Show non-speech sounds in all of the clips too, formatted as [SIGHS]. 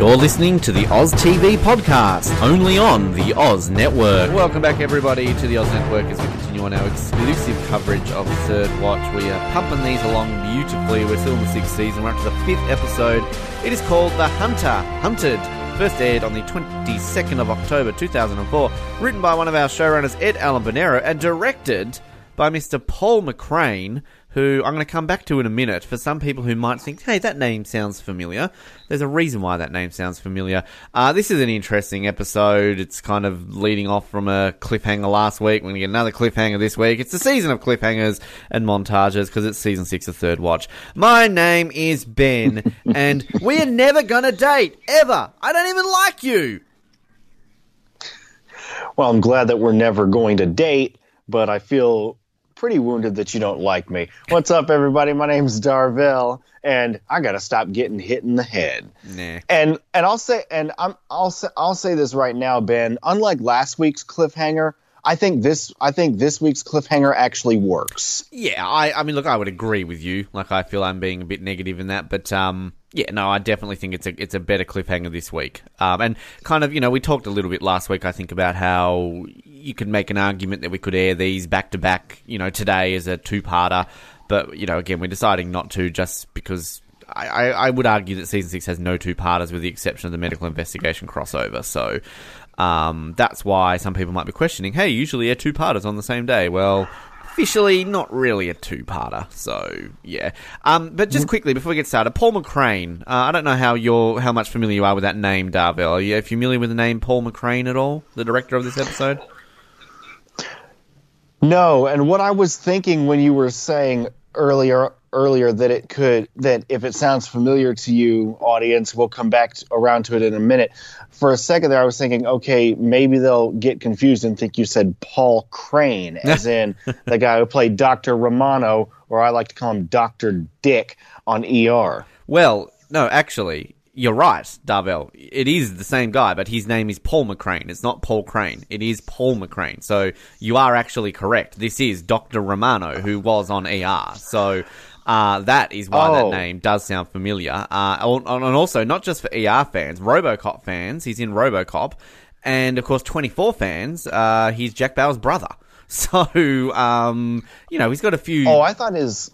You're listening to the Oz TV podcast, only on the Oz Network. Welcome back, everybody, to the Oz Network as we continue on our exclusive coverage of Third Watch. We are pumping these along beautifully. We're still in the sixth season. We're up to the fifth episode. It is called The Hunter Hunted. First aired on the 22nd of October 2004. Written by one of our showrunners, Ed Allen Bernero, and directed by Mr. Paul McCrane, who I'm going to come back to in a minute. For some people who might think, hey, that name sounds familiar, there's a reason why that name sounds familiar. Uh, this is an interesting episode. It's kind of leading off from a cliffhanger last week. We're going to get another cliffhanger this week. It's the season of cliffhangers and montages because it's season six of Third Watch. My name is Ben, [LAUGHS] and we are never going to date, ever. I don't even like you. Well, I'm glad that we're never going to date, but I feel pretty wounded that you don't like me. What's up, everybody? My name's Darvell, and I gotta stop getting hit in the head. Nah. And and I'll say and I'm I'll say I'll say this right now, Ben. Unlike last week's cliffhanger, I think this I think this week's cliffhanger actually works. Yeah, I, I mean, look, I would agree with you. Like, I feel I'm being a bit negative in that, but um, yeah, no, I definitely think it's a it's a better cliffhanger this week. Um, and kind of, you know, we talked a little bit last week, I think, about how you could make an argument that we could air these back to back, you know, today as a two parter. But you know, again, we're deciding not to just because I, I, I would argue that season six has no two parters with the exception of the medical investigation crossover. So um, that's why some people might be questioning, hey, usually air two parters on the same day. Well, officially not really a two-parter. So yeah. Um, but just quickly before we get started, Paul McCrane. Uh, I don't know how you're how much familiar you are with that name, Darvell. Are you familiar with the name Paul McCrane at all? The director of this episode. No, and what I was thinking when you were saying earlier earlier that it could that if it sounds familiar to you audience we'll come back to, around to it in a minute for a second there i was thinking okay maybe they'll get confused and think you said paul crane as [LAUGHS] in the guy who played dr romano or i like to call him dr dick on er Well, no, actually, you're right, Darvell. It is the same guy, but his name is Paul McCrane. It's not Paul Crane. It is Paul McCrane. So you are actually correct. This is Dr. Romano, who was on ER. So uh, that is why Oh. that name does sound familiar. Uh, and also, not just for ER fans, Robocop fans, he's in Robocop. And of course, 24 fans, uh, he's Jack Bauer's brother. [LAUGHS] So, um, you know, he's got a few. oh i thought his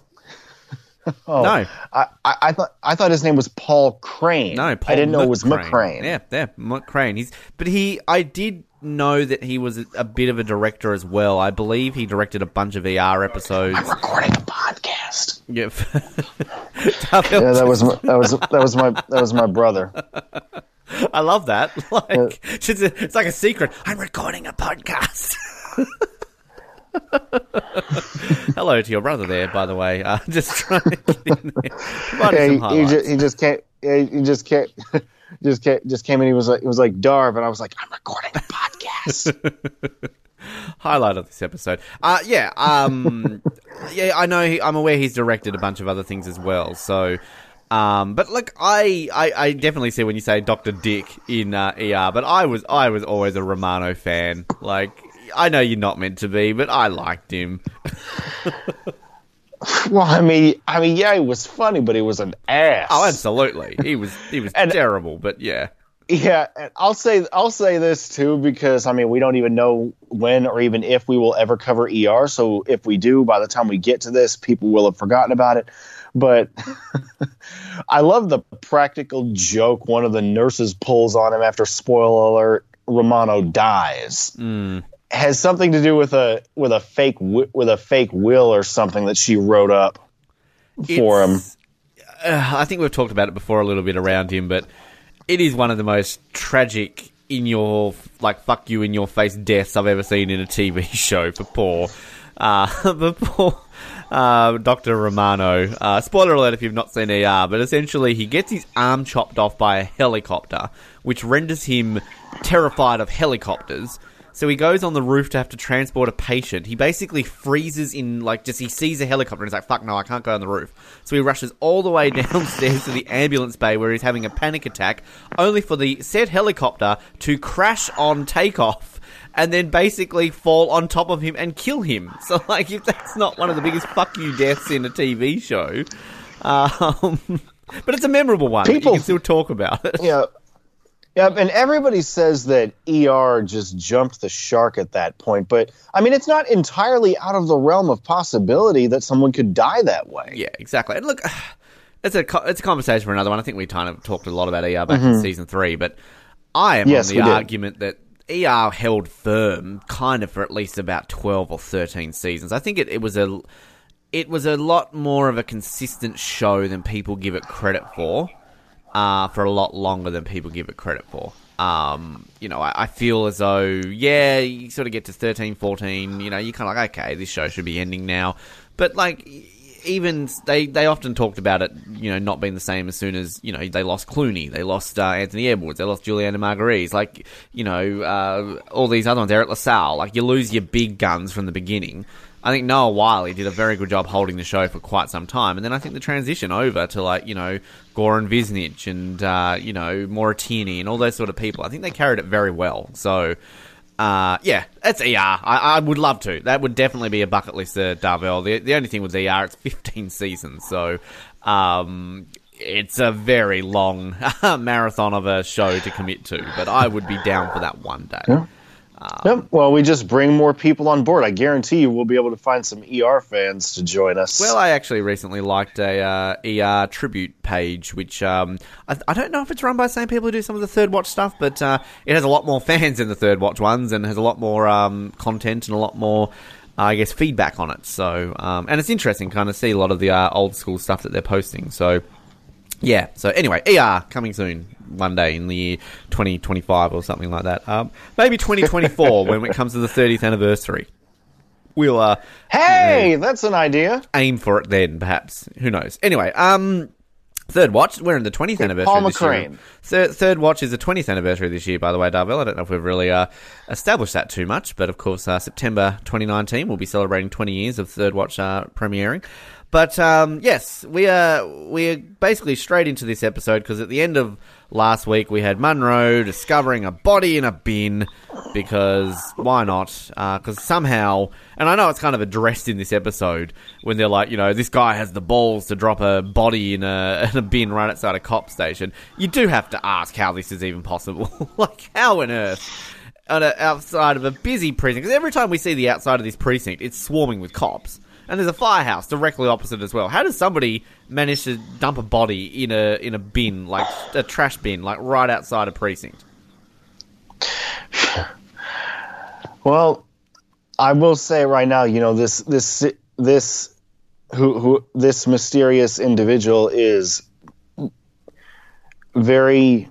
[LAUGHS] oh, No. I, I, I thought I thought his name was Paul Crane. No, Paul I didn't know it was McCrane. Yeah, yeah, McCrane. He's but he. I did know that he was a, a bit of a director as well. I believe he directed a bunch of ER episodes. I'm recording a podcast. Yeah, [LAUGHS] Yeah, that was my, that was that was my that was my brother. I love that. [LAUGHS] Like it's, a- it's like a secret. I'm recording a podcast. [LAUGHS] Hello to your brother there, by the way. Uh, just trying to get in there. Yeah, some he, he, highlights. just, he just can't. yeah, He just can't. Just came, just came in. He was like, he was like Darv, and I was like, I'm recording a podcast. highlight of this episode. Uh, yeah, um, yeah, I know. He, I'm aware he's directed a bunch of other things as well. So, um, but like, I, I, I definitely see when you say Doctor Dick in uh, ER. But I was, I was always a Romano fan. Like, I know you're not meant to be, but I liked him. [LAUGHS] well, I mean, I mean, yeah, he was funny, but he was an ass. Oh, absolutely. He was, he was And- terrible. But yeah, Yeah, I'll say I'll say this too because I mean we don't even know when or even if we will ever cover ER. So if we do, by the time we get to this, people will have forgotten about it. But [LAUGHS] I love the practical joke one of the nurses pulls on him after spoiler alert Romano dies. Has something to do with a with a fake with a fake will or something that she wrote up for him. Uh, I think we've talked about it before a little bit around him, but it is one of the most tragic in your like fuck you in your face deaths I've ever seen in a TV [LAUGHS] show for poor uh [LAUGHS] for poor uh, Dr. Romano. Uh, spoiler alert if you've not seen ER, but essentially he gets his arm chopped off by a helicopter, which renders him terrified of helicopters. So he goes on the roof to have to transport a patient. He basically freezes in, like, just he sees a helicopter and he's like, fuck no, I can't go on the roof. So he rushes all the way [LAUGHS] downstairs to the ambulance bay where he's having a panic attack, only for the said helicopter to crash on takeoff and then basically fall on top of him and kill him. [LAUGHS] So, like, if that's not one of the biggest fuck you deaths in a TV show, [LAUGHS] um, but it's a memorable one. People you can still talk about it. Yeah. Yeah, and everybody says that ER just jumped the shark at that point, but I mean, it's not entirely out of the realm of possibility that someone could die that way. Yeah, exactly. And look, [SIGHS] it's a it's a conversation for another one. I think we kind of talked a lot about ER back mm-hmm. in season three, but I am yes, on the argument did. that ER held firm kind of for at least about twelve or thirteen seasons. I think it, it was a it was a lot more of a consistent show than people give it credit for. Uh, for a lot longer than people give it credit for. Um, you know, I, I, feel as though, yeah, you sort of get to 13, 14, you know, you're kind of like, okay, this show should be ending now. But, like, even they they often talked about it, you know, not being the same as soon as you know they lost Clooney, they lost uh, Anthony Edwards, they lost Julianna Margulies, like you know uh, all these other ones, Eric LaSalle. Like you lose your big guns from the beginning. I think Noah Wyle did a very good job holding the show for quite some time, and then I think the transition over to like you know Goran Višnjić and uh, you know Maura Tierney and all those sort of people, I think they carried it very well. So uh, yeah, it's ER. I, I, would love to. That would definitely be a bucket list, uh, Darvell. The, the only thing with ER, it's 15 seasons, so um, it's a very long [LAUGHS] marathon of a show to commit to. But I would be down for that one day. Yeah. Um, yep. Well, we just bring more people on board. I guarantee you, we'll be able to find some ER fans to join us. Well, I actually recently liked a uh, ER tribute page, which um, I, I, don't know if it's run by the same people who do some of the Third Watch stuff, but uh, it has a lot more [LAUGHS] fans than the Third Watch ones, and has a lot more um, content and a lot more. Uh, I guess feedback on it. So, um, and it's interesting, kind of see a lot of the uh, old school stuff that they're posting. So, yeah. So anyway, ER coming soon one day in the year 2025 or something like that. Um, maybe 2024 [LAUGHS] when it comes to the 30th anniversary. We'll uh, hey, you know, that's an idea. Aim for it then, perhaps. Who knows? Anyway, um, Third watch, we're in the 20th anniversary Paul this McCrane. year. Third, third watch is the 20th anniversary this year, by the way, Darvell. I don't know if we've really uh, established that too much, but of course, uh, September 2019, we'll be celebrating 20 years of Third Watch uh, premiering. But um, yes, we are we're basically straight into this episode because at the end of last week we had Monroe discovering a body in a bin because why not? Because uh, somehow, and I know it's kind of addressed in this episode when they're like, you know, this guy has the balls to drop a body in a, [LAUGHS] in a bin right outside a cop station. You do have to ask how this is even possible. [LAUGHS] like, how on earth? On a, outside of a busy precinct, because every time we see the outside of this precinct, it's swarming with cops and there's a firehouse directly opposite as well. How does somebody manage to dump a body in a in a bin, like a trash bin, like right outside a precinct? [LAUGHS] Well, I will say right now, you know this this this who who this mysterious individual is very,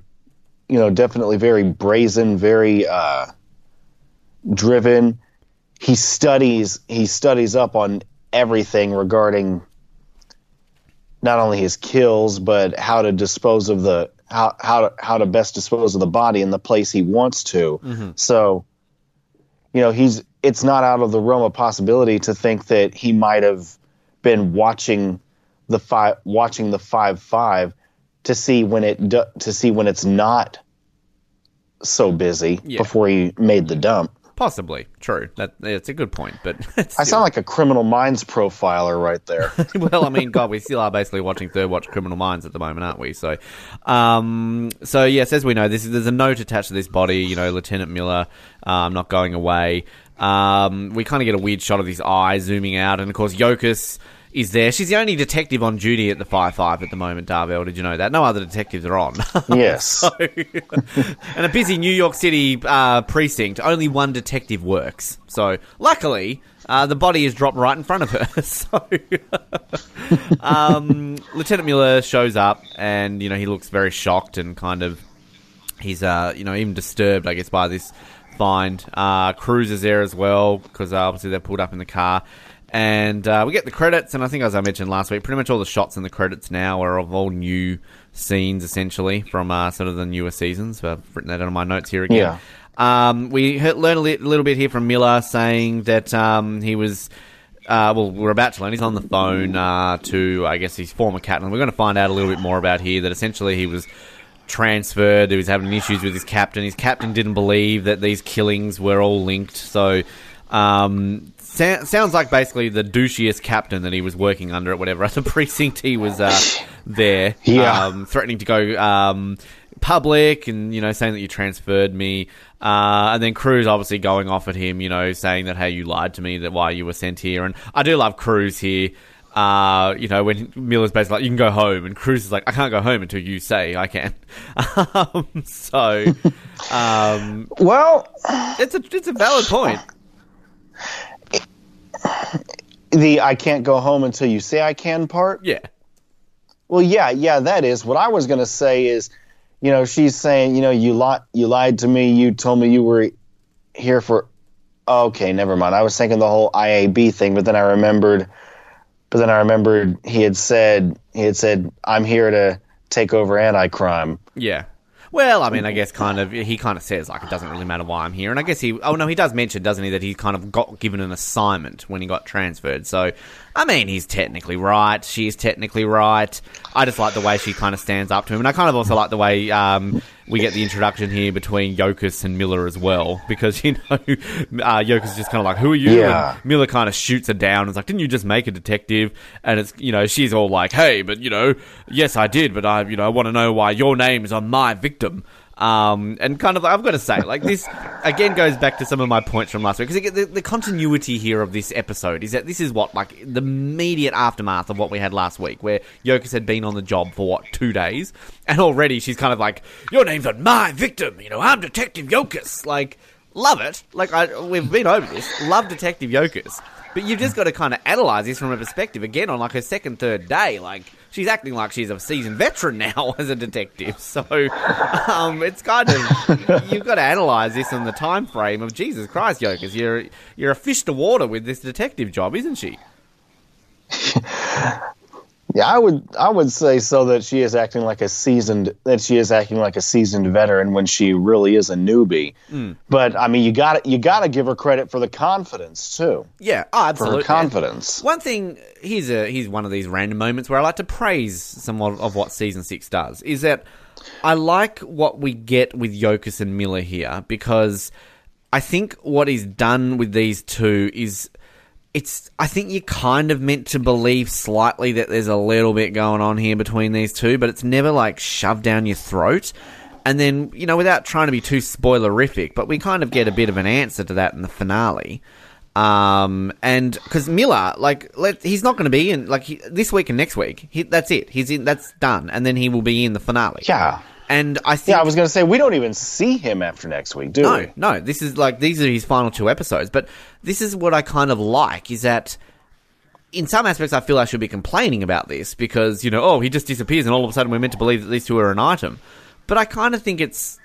you know, definitely very brazen, very uh, driven. He studies he studies up on everything regarding not only his kills but how to dispose of the how how to, how to best dispose of the body in the place he wants to. Mm-hmm. So, you know, he's it's not out of the realm of possibility to think that he might have been watching the five watching the five five to see when it to see when it's not so busy yeah. before he made the dump. Possibly true. That it's a good point, but [LAUGHS] I sound like a criminal minds profiler right there. [LAUGHS] well, I mean, God, we still are basically watching Third Watch Criminal Minds at the moment, aren't we? So, um, so yes, as we know, this is, there's a note attached to this body. You know, Lieutenant Miller, um, not going away. Um, we kind of get a weird shot of his eye zooming out, and of course, Yokas is there. She's the only detective on duty at the Five Five at the moment, Darvell. Did you know that? No other detectives are on. [LAUGHS] Yes. so, [LAUGHS] and a busy New York City uh, precinct, only one detective works. So, luckily, uh, the body is dropped right in front of her. [LAUGHS] so, um, Lieutenant Miller shows up, and you know he looks very shocked and kind of he's uh, you know even disturbed, I guess, by this find. Uh, Cruz is there as well because uh, obviously they're pulled up in the car. And uh, we get the credits, and I think, as I mentioned last week, pretty much all the shots in the credits now are of all new scenes, essentially, from uh, sort of the newer seasons. So I've written that on my notes here again. Yeah. Um, we heard, learn a li- little bit here from Miller saying that um, he was. Uh, well, we're about to learn. He's on the phone uh, to, I guess, his former captain. We're going to find out a little bit more about here that essentially he was transferred. He was having issues with his captain. His captain didn't believe that these killings were all linked. So, um, sa- sounds like basically the douchiest captain that he was working under at whatever [LAUGHS] at the precinct he was uh, there, Yeah. um, threatening to go um, public and you know saying that you transferred me. Uh, and then Cruz obviously going off at him, you know, saying that hey, you lied to me, that why you were sent here. And I do love Cruz here. Uh, you know, when Miller's basically like, you can go home, and Cruz is like, I can't go home until you say I can. [LAUGHS] um, so, um, Well, it's a it's a valid point. [SIGHS] [LAUGHS] the I can't go home until you say I can part. Yeah, Well, yeah, yeah, that is. What I was going to say is, you know, she's saying, you know, you lied, you lied to me. You told me you were here for. Okay, never mind. I was thinking the whole IAB thing, but then I remembered. But then I remembered he had said he had said I'm here to take over anti-crime. yeah. Well, I mean, I [LAUGHS] guess kind of he kind of says like it doesn't really matter why I'm here, and I guess he oh no he does mention doesn't he that he kind of got given an assignment when he got transferred. So I mean he's technically right, she's technically right. I just like the way she kind of stands up to him, and I kind of also like the way um, we get the introduction here between Yokas and Miller as well, because [LAUGHS] you know uh, Yokas is just kind of like who are you? Yeah. And Miller kind of shoots her down and is like, didn't you just make a detective? And it's, you know, she's all like, hey, but, you know, yes, I did, but I, you know, I want to know why your name is on my victim. Um, and kind of, I've got to say, like, this again goes back to some of my points from last week. Because the, the continuity here of this episode is that this is what, like, the immediate aftermath of what we had last week, where Yokas had been on the job for, what, two days? And already she's kind of like, your name's on my victim, you know, I'm Detective Yokas. Like, love it. Like I, we've been over this. Love Detective Yokas, but you've just got to kind of analyze this from a perspective again on like her second, third day. Like she's acting like she's a seasoned veteran now [LAUGHS] as a detective. So um, it's kind of you've got to analyze this in the time frame of Jesus Christ, Yokas. You're you're a fish to water with this detective job, isn't she? [LAUGHS] Yeah, I would I would say so that she is acting like a seasoned that she is acting like a seasoned veteran when she really is a newbie. Hmm. But I mean, you got you got to give her credit for the confidence too. Yeah, oh, For her confidence. One thing here's a here's one of these random moments where I like to praise some of, what season six does is that I like what we get with Yokas and Miller here because I think what is done with these two is it's I think you're kind of meant to believe slightly that there's a little bit going on here between these two, but it's never like shoved down your throat. And then, you know, without trying to be too spoilerific, but we kind of get a bit of an answer to that in the finale. Um, and because Miller, like, let, he's not going to be in like he, this week and next week. He, that's it. He's in. That's done. And then he will be in the finale. Yeah. And I think Yeah, I was going to say we don't even see him after next week, do no, we? no. This is like these are his final two episodes. But this is what I kind of like is that in some aspects I feel I should be complaining about this because you know oh he just disappears and all of a sudden we're meant to believe that these two are an item. But I kind of think it's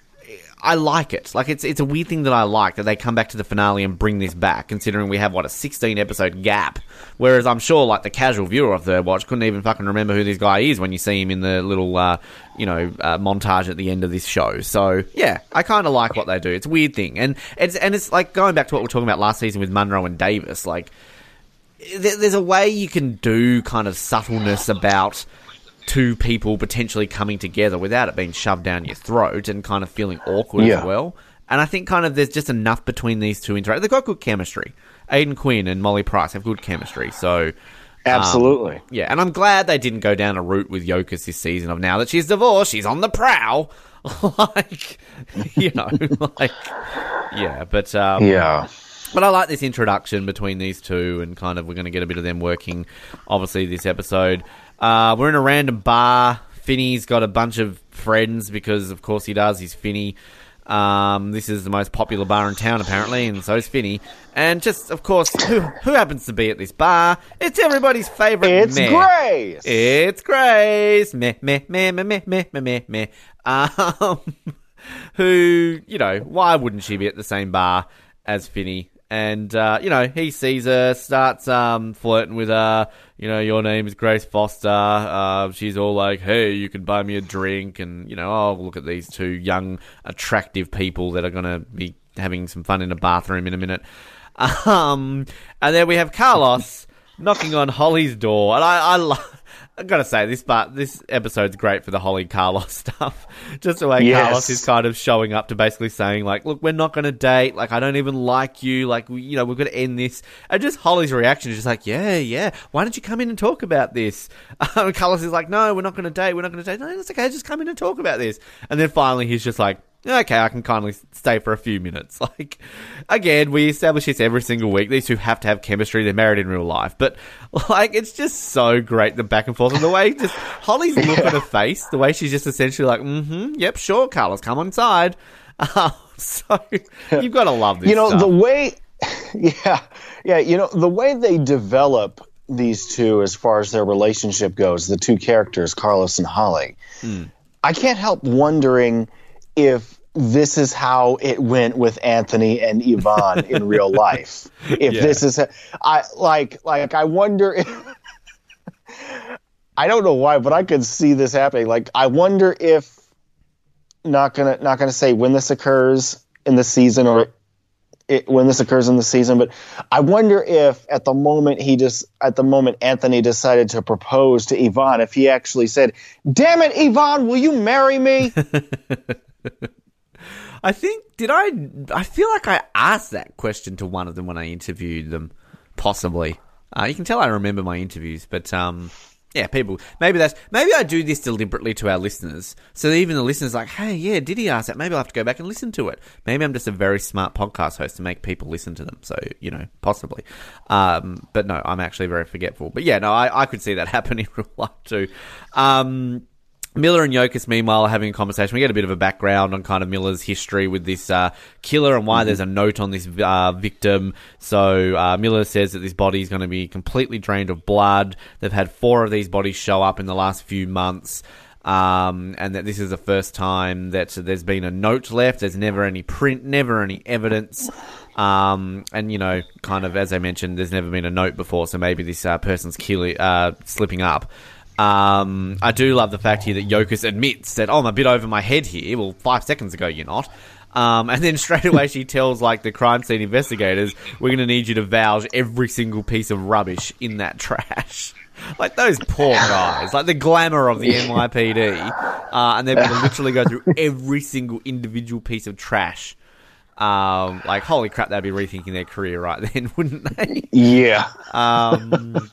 I like it. Like it's it's a weird thing that I like that they come back to the finale and bring this back, considering we have what a sixteen episode gap. Whereas I'm sure like the casual viewer of the Watch couldn't even fucking remember who this guy is when you see him in the little uh, you know uh, montage at the end of this show. So yeah, I kind of like what they do. It's a weird thing, and it's and it's like going back to what we are talking about last season with Monroe and Davis. Like there- there's a way you can do kind of subtleness about two people potentially coming together without it being shoved down your throat and kind of feeling awkward Yeah. as well. And I think kind of there's just enough between these two interact. They've got good chemistry. Aidan Quinn and Molly Price have good chemistry. So Absolutely. yeah, and I'm glad they didn't go down a route with Yokas this season of now that she's divorced, she's on the prowl. [LAUGHS] like, you know, [LAUGHS] like, yeah, but um, yeah. but I like this introduction between these two, and kind of we're going to get a bit of them working. Obviously, this episode, uh, we're in a random bar. Finney's got a bunch of friends because, of course, he does. He's Finney. Um, this is the most popular bar in town, apparently, and so is Finney. And just, of course, who who happens to be at this bar? It's everybody's favorite. It's meh. Grace. It's Grace. Meh, meh, meh, meh, meh, meh, meh, meh, meh. Um, [LAUGHS] who, you know, why wouldn't she be at the same bar as Finney? And, uh, you know, he sees her, starts um, flirting with her. You know, your name is Grace Foster. Uh, she's all like, hey, you can buy me a drink. And, you know, oh, look at these two young, attractive people that are going to be having some fun in a bathroom in a minute. [LAUGHS] Um, and then we have Carlos knocking on Holly's door. And I, I love. I gotta say this, but this episode's great for the Holly Carlos [LAUGHS] stuff. Just the way Yes. Carlos is kind of showing up to basically saying like, "Look, we're not gonna date. Like, I don't even like you. Like, we, you know, we're gonna end this." And just Holly's reaction is just like, "Yeah, yeah. Why don't you come in and talk about this?" [LAUGHS] And Carlos is like, "No, we're not gonna date. We're not gonna date. No, it's okay. Just come in and talk about this." And then finally, he's just like. Okay, I can kindly stay for a few minutes. [LAUGHS] Like, again, we establish this every single week. These two have to have chemistry. They're married in real life, but [LAUGHS] like, it's just so great the back and forth and the way just [LAUGHS] Holly's look on her face, the way she's just essentially like, "Mm-hmm, yep, sure, Carlos, come inside." Um, so you've got to love this. you know stuff. the way yeah yeah you know the way they develop these two as far as their relationship goes the two characters carlos and holly Hmm. i can't help wondering if this is how it went with anthony and yvonne in real [LAUGHS] life if Yeah. this is i like like i wonder if [LAUGHS] i don't know why but i could see this happening like i wonder if not gonna not gonna say when this occurs in the season or it, when this occurs in the season, but I wonder if at the moment he just at the moment Anthony decided to propose to Yvonne, if he actually said, "Damn it, Yvonne, will you marry me?" [LAUGHS] [LAUGHS] I think did I? I feel like I asked that question to one of them when I interviewed them. Possibly, uh, you can tell I remember my interviews, but um, yeah, people. Maybe that's maybe I do this deliberately to our listeners, so even the listeners like, hey, yeah, did he ask that? Maybe I'll have to go back and listen to it. Maybe I'm just a very smart podcast host to make people listen to them. So you know, possibly. Um, but no, I'm actually very forgetful. But yeah, no, I, I could see that [LAUGHS] happen in real life too. Um. Miller and Yokas, meanwhile, are having a conversation. We get a bit of a background on kind of Miller's history with this uh, killer and why there's a note on this uh, victim. So uh, Miller says that this body is going to be completely drained of blood. They've had four of these bodies show up in the last few months. Um, and that this is the first time that there's been a note left. There's never any print, never any evidence. Um, and you know, kind of as I mentioned, there's never been a note before, so maybe this uh, person's killing, uh, slipping up. Um, I do love the fact here that Yokas admits that, oh, I'm a bit over my head here. Well, five seconds ago, you're not. Um, and then [LAUGHS] straight away she tells like the crime scene investigators, we're going to need you to vouch every single piece of rubbish in that trash. [LAUGHS] Like those poor guys, like the glamour of the NYPD, uh, and they're going to literally go through every single individual piece of trash. Um, like holy crap, they'd be rethinking their career right [LAUGHS] then, wouldn't they? yeah, Um,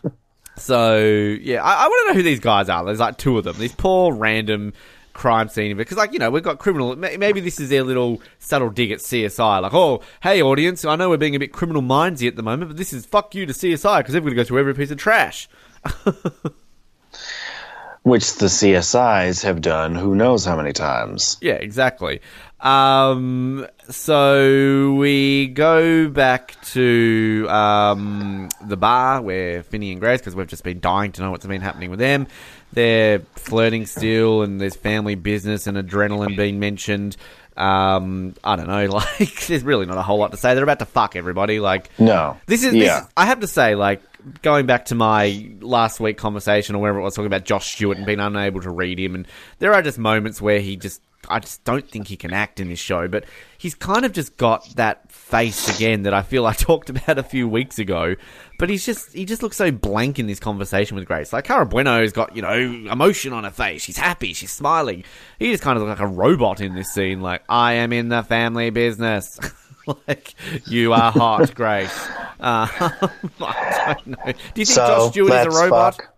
so yeah, I, I want to know who these guys are. There's like two of them. These poor random crime scene because, like, you know, we've got criminal. Maybe this is their little subtle dig at CSI. Like, oh, hey, audience, I know we're being a bit criminal mindsy at the moment, but this is fuck you to CSI because they're going to go through every piece of trash. [LAUGHS] which the CSIs have done who knows how many times. Yeah, exactly. Um, so we go back to um, the bar where Finney and Grace, because we've just been dying to know what's been happening with them. They're flirting still, and there's family business and adrenaline being mentioned. Um, I don't know. [LAUGHS] Like, there's really not a whole lot to say. They're about to fuck everybody. Like, No. this is, Yeah. this is- I have to say, like, going back to my last week conversation or wherever it was talking about Josh Stewart and being unable to read him, and there are just moments where he just, I just don't think he can act in this show, but he's kind of just got that face again that I feel I [LAUGHS] talked about a few weeks ago. But he's just, he just looks so blank in this conversation with Grace. Like, Cara Buono's got, you know, emotion on her face. She's happy. She's smiling. He just kind of looks like a robot in this scene. Like, I am in the family business. [LAUGHS] [LAUGHS] like you are hot, Grace. Uh, [LAUGHS] I don't know. Do you think so Josh Stewart is a robot? fuck.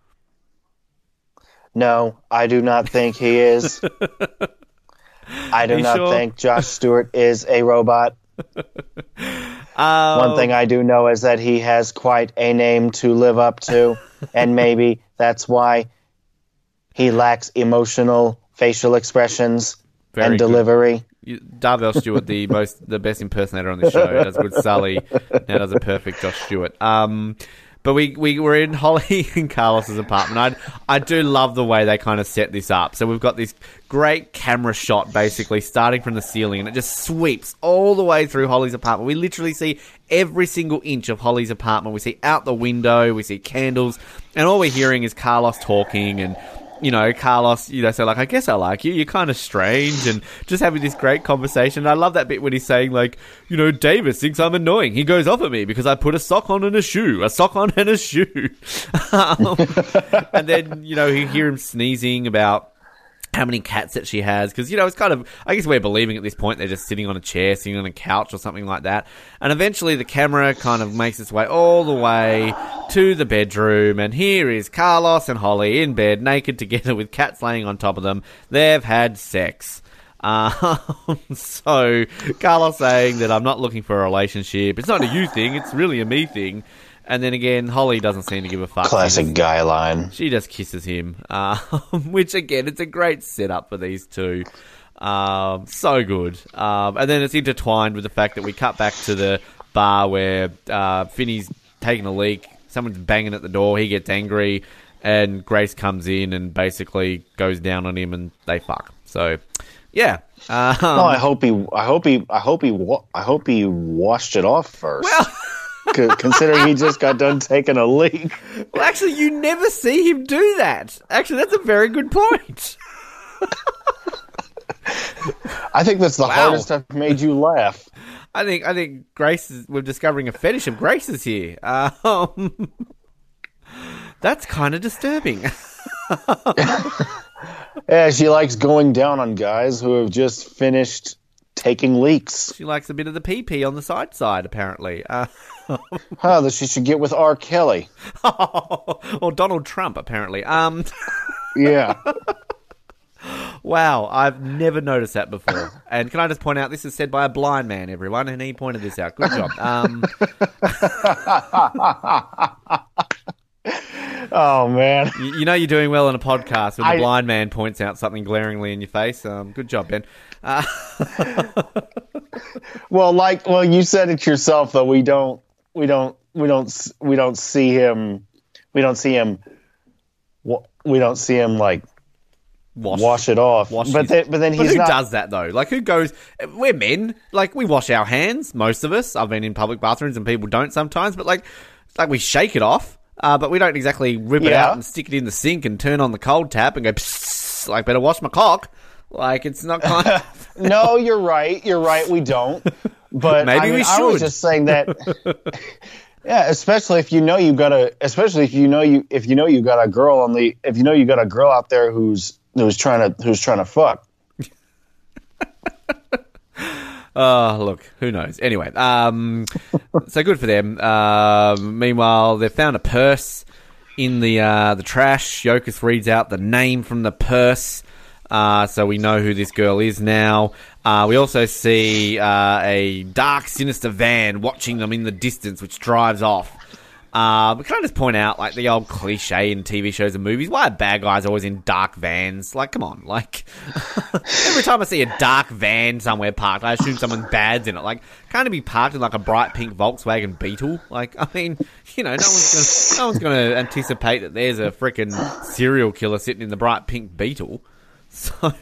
No, I do not think he is. [LAUGHS] I do not sure? think Josh Stewart is a robot. Um, One thing I do know is that he has quite a name to live up to, and maybe that's why he lacks emotional facial expressions and delivery. you- Darvell Stewart, the [LAUGHS] most, the best impersonator on the show, does good Sully. Now does a perfect Josh Stewart. Um, but we, we were in Holly [LAUGHS] and Carlos's apartment. I I do love the way they kind of set this up. So we've got this great camera shot, basically starting from the ceiling, and it just sweeps all the way through Holly's apartment. We literally see every single inch of Holly's apartment. We see out the window, we see candles, and all we're hearing is Carlos talking and you know, Carlos, you know, so like, I guess I like you. You're kind of strange, and just having this great conversation. I love that bit when he's saying like, you know, Davis thinks I'm annoying. He goes off at me because I put a sock on and a shoe, a sock on and a shoe. [LAUGHS] um, and then you know, you hear him sneezing about how many cats that she has because you know it's kind of I guess we're believing at this point they're just sitting on a chair, sitting on a couch or something like that. And eventually the camera kind of makes its way all the way to the bedroom, and here is Carlos and Holly in bed, naked together with cats laying on top of them. They've had sex. Uh, [LAUGHS] so Carlos saying that I'm not looking for a relationship. It's not a you thing. It's really a me thing. And then again, Holly doesn't seem to give a fuck. Classic just- guy line. she just kisses him, uh, [LAUGHS] which again, it's a great setup for these two. Um, so good. Um, and then it's intertwined with the fact that we cut back to the bar where uh, Finney's taking a leak. Someone's banging at the door. He gets angry, and Grace comes in and basically goes down on him, and they fuck. So, yeah. Um, Oh, I hope he. I hope he. I hope he. wa- I hope he washed it off first. well, considering he just got done taking a leak. well, actually, you never see him do that. Actually, that's a very good point. I think that's the Wow. hardest I've made you laugh. I think I think Grace is we're discovering a fetish of Grace's here. Um, that's kind of disturbing. [LAUGHS] Yeah, she likes going down on guys who have just finished taking leaks. she likes a bit of the PP on the side side, apparently. Uh, [LAUGHS] Huh, that she should get with R. Kelly. [LAUGHS] or Donald Trump, apparently. Um, [LAUGHS] Yeah. wow, I've never noticed that before. And can I just point out, this is said by a blind man, everyone, and he pointed this out. Good job. Um, oh man. you, you know you're doing well on a podcast when the I- blind man points out something glaringly in your face. Um, good job, Ben. Uh, [LAUGHS] Well, like, well, you said it yourself though. We don't. We don't. We don't. We don't see him. We don't see him. We don't see him like wash, wash it off. Wash but his- then, but then But who not. does that though? Like who goes? We're men. Like we wash our hands. Most of us. I've been in public bathrooms and people don't sometimes. But like, like we shake it off. Uh, but we don't exactly rip it Yeah. out and stick it in the sink and turn on the cold tap and go. Psst, like better wash my cock. Like it's not kind. [LAUGHS] Of, no, you're right. You're right. We don't. But [LAUGHS] Maybe I mean, we I was just saying that. [LAUGHS] yeah, especially if you know you got a, especially if you know you, if you know you got a girl on the, if you know you got a girl out there who's who's trying to who's trying to fuck. Oh, look, who knows? Anyway, um, so good for them. Um, meanwhile, they've found a purse in the uh, the trash. Yokas reads out the name from the purse, uh, so we know who this girl is now. Uh, we also see uh, a dark, sinister van watching them in the distance, which drives off. Uh, but can I just point out, like, the old cliche in TV shows and movies? Why are bad guys always in dark vans? Like, come on. Like, [LAUGHS] every time I see a dark van somewhere parked, I assume someone bad's in it. Like, can't it be parked in, like, a bright pink Volkswagen Beetle? Like, I mean, you know, no one's gonna, no one's gonna anticipate that there's a freaking serial killer sitting in the bright pink Beetle. [LAUGHS] So,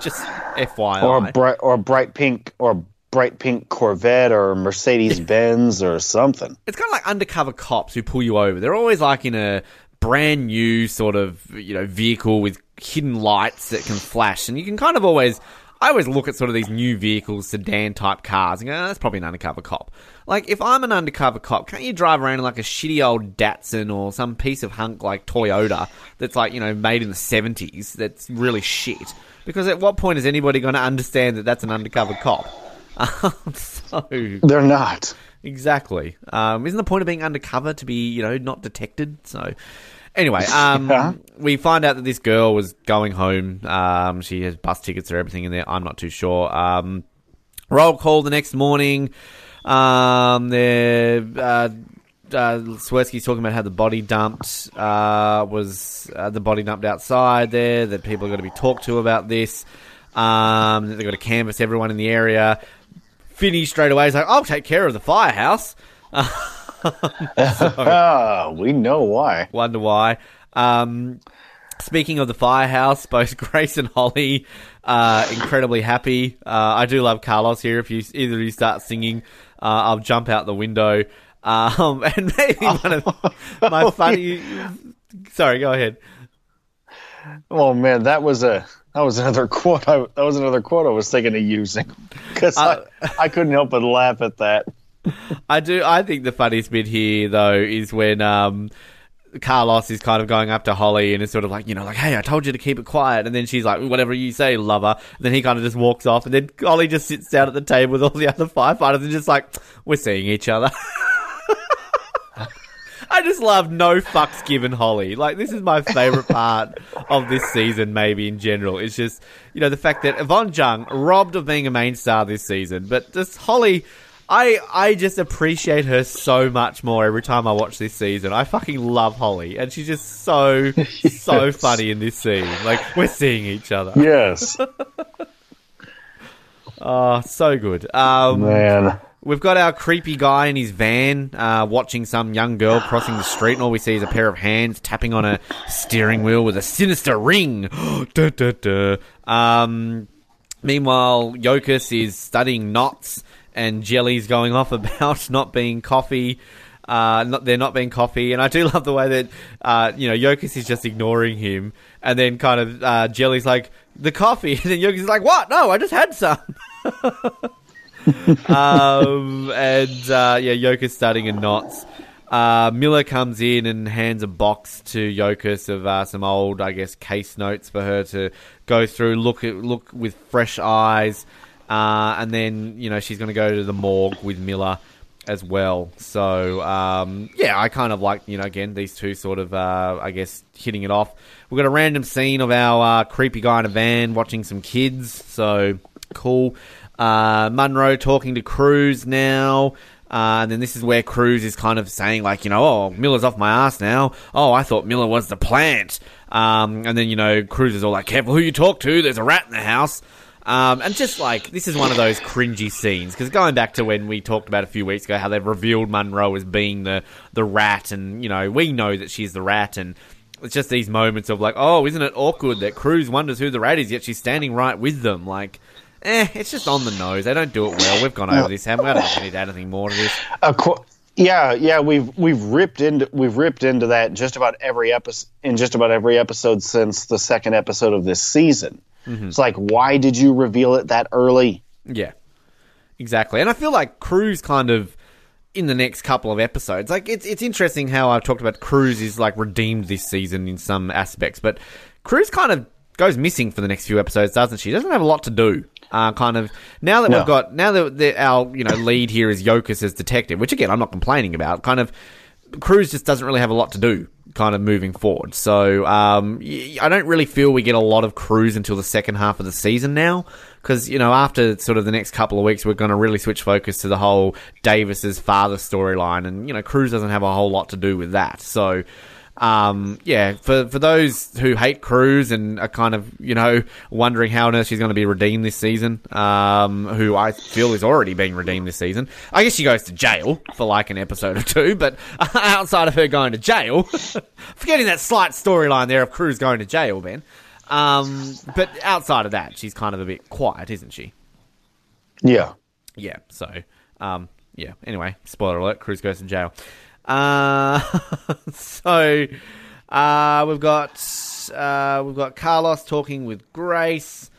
just FYI. or a bright or a bright pink or bright pink Corvette or Mercedes Benz or something. it's kind of like undercover cops who pull you over. They're always like in a brand new sort of you know vehicle with hidden lights that can flash, and you can kind of always. I always look at sort of these new vehicles, sedan type cars, and go, oh, that's probably an undercover cop. Like, if I'm an undercover cop, can't you drive around in like a shitty old Datsun or some piece of hunk like Toyota that's like, you know, made in the 70s that's really shit? Because at what point is anybody going to understand that that's an undercover cop? [LAUGHS] Um, so, They're not. Exactly. Um, isn't the point of being undercover to be, you know, not detected? So, anyway, um, Yeah. we find out that this girl was going home. Um, she has bus tickets or everything in there. I'm not too sure. Um, roll call the next morning. Um, there, uh, uh, Swersky's talking about how the body dumped uh, was uh, the body dumped outside there. That people are going to be talked to about this. Um, they've got to canvass everyone in the area. Finney straight away is like, "I'll take care of the firehouse." [LAUGHS] Ah, we know why. Wonder why. Um, speaking of the firehouse, both [LAUGHS] Grace and Holly are incredibly happy. Uh, I do love Carlos here. If you either of you start singing, uh, I'll jump out the window. Um, [LAUGHS] and maybe one of my funny. Sorry, go ahead. Oh man, that was a that was another [LAUGHS] quote. I, that was another quote I was thinking of using because uh, I, I couldn't help but laugh at that. [LAUGHS] I do. I think the funniest bit here though is when um, Carlos is kind of going up to Holly and is sort of like, you know, like, hey, I told you to keep it quiet. And then she's like, whatever you say, lover. And then he kind of just walks off. And then Holly just sits down at the table with all the other firefighters and just like, we're seeing each other. [LAUGHS] I just love no fucks given Holly. Like, this is my favorite part of this season, maybe in general. It's just, you know, the fact that Yvonne Jung robbed of being a main star this season, but just Holly I I just appreciate her so much more every time I watch this season. I fucking love Holly, and she's just so yes. [LAUGHS] so funny in this scene. Like we're seeing each other. Yes. oh, [LAUGHS] so good. Um, Man. We've got our creepy guy in his van uh, watching some young girl crossing the street, and all we see is a pair of hands tapping on a steering wheel with a sinister ring. [GASPS] duh, duh, duh. Um, meanwhile, Yokas is studying knots and Jelly's going off [LAUGHS] about not being coffee. Uh, not, there not being coffee, and I do love the way that uh, you know Yokas is just ignoring him, and then kind of uh, Jelly's like the coffee, [LAUGHS] and then Yokas is like, "What? No, I just had some." [LAUGHS] um, and uh, yeah, Yokas starting in knots. Uh, Miller comes in and hands a box to Yokas of uh, some old, I guess, case notes for her to go through, look at, look with fresh eyes. Uh, and then, you know, she's going to go to the morgue with Miller as well. So, um, yeah, I kind of like, you know, again, these two sort of, uh, I guess, hitting it off. We've got a random scene of our uh, creepy guy in a van watching some kids. So, cool. Uh, Monroe talking to Cruz now. Uh, and then this is where Cruz is kind of saying, like, you know, oh, Miller's off my ass now. Oh, I thought Miller was the plant. Um, and then, you know, Cruz is all like, careful who you talk to. There's a rat in the house. Um, and just like this is one of those cringy scenes because going back to when we talked about a few weeks ago how they've revealed Monroe as being the the rat, and you know we know that she's the rat, and it's just these moments of like, oh, isn't it awkward that Cruz wonders who the rat is, yet she's standing right with them, like. Eh, it's just on the nose. They don't do it well. We've gone over this, haven't we? I don't need to add anything more to this. yeah, yeah, we've we've ripped into we've ripped into that just about every episode in just about every episode since the second episode of this season. Mm-hmm. It's like, why did you reveal it that early? Yeah, exactly. And I feel like Cruz kind of in the next couple of episodes. Like it's it's interesting how I've talked about Cruz is like redeemed this season in some aspects, but Cruz kind of goes missing for the next few episodes, doesn't she? Doesn't have a lot to do. Uh, kind of now that no. we've got now that our you know lead here is Yokas as detective, which again I'm not complaining about. Kind of Cruz just doesn't really have a lot to do kind of moving forward. So um, I don't really feel we get a lot of Cruz until the second half of the season now. Because, you know, after sort of the next couple of weeks, we're going to really switch focus to the whole Davis's father storyline. And, you know, Cruz doesn't have a whole lot to do with that. So um, yeah, for for those who hate Cruz and are kind of you know wondering how on earth she's going to be redeemed this season, um, who I feel is already being redeemed this season. I guess she goes to jail for like an episode or two, but [LAUGHS] outside of her going to jail, [LAUGHS] forgetting that slight storyline there of Cruz going to jail, Ben. Um, but outside of that, she's kind of a bit quiet, isn't she? Yeah. Yeah. So, um, yeah. Anyway, spoiler alert: Cruz goes to jail. Uh, [LAUGHS] so uh, we've got uh, we've got Carlos talking with Grace,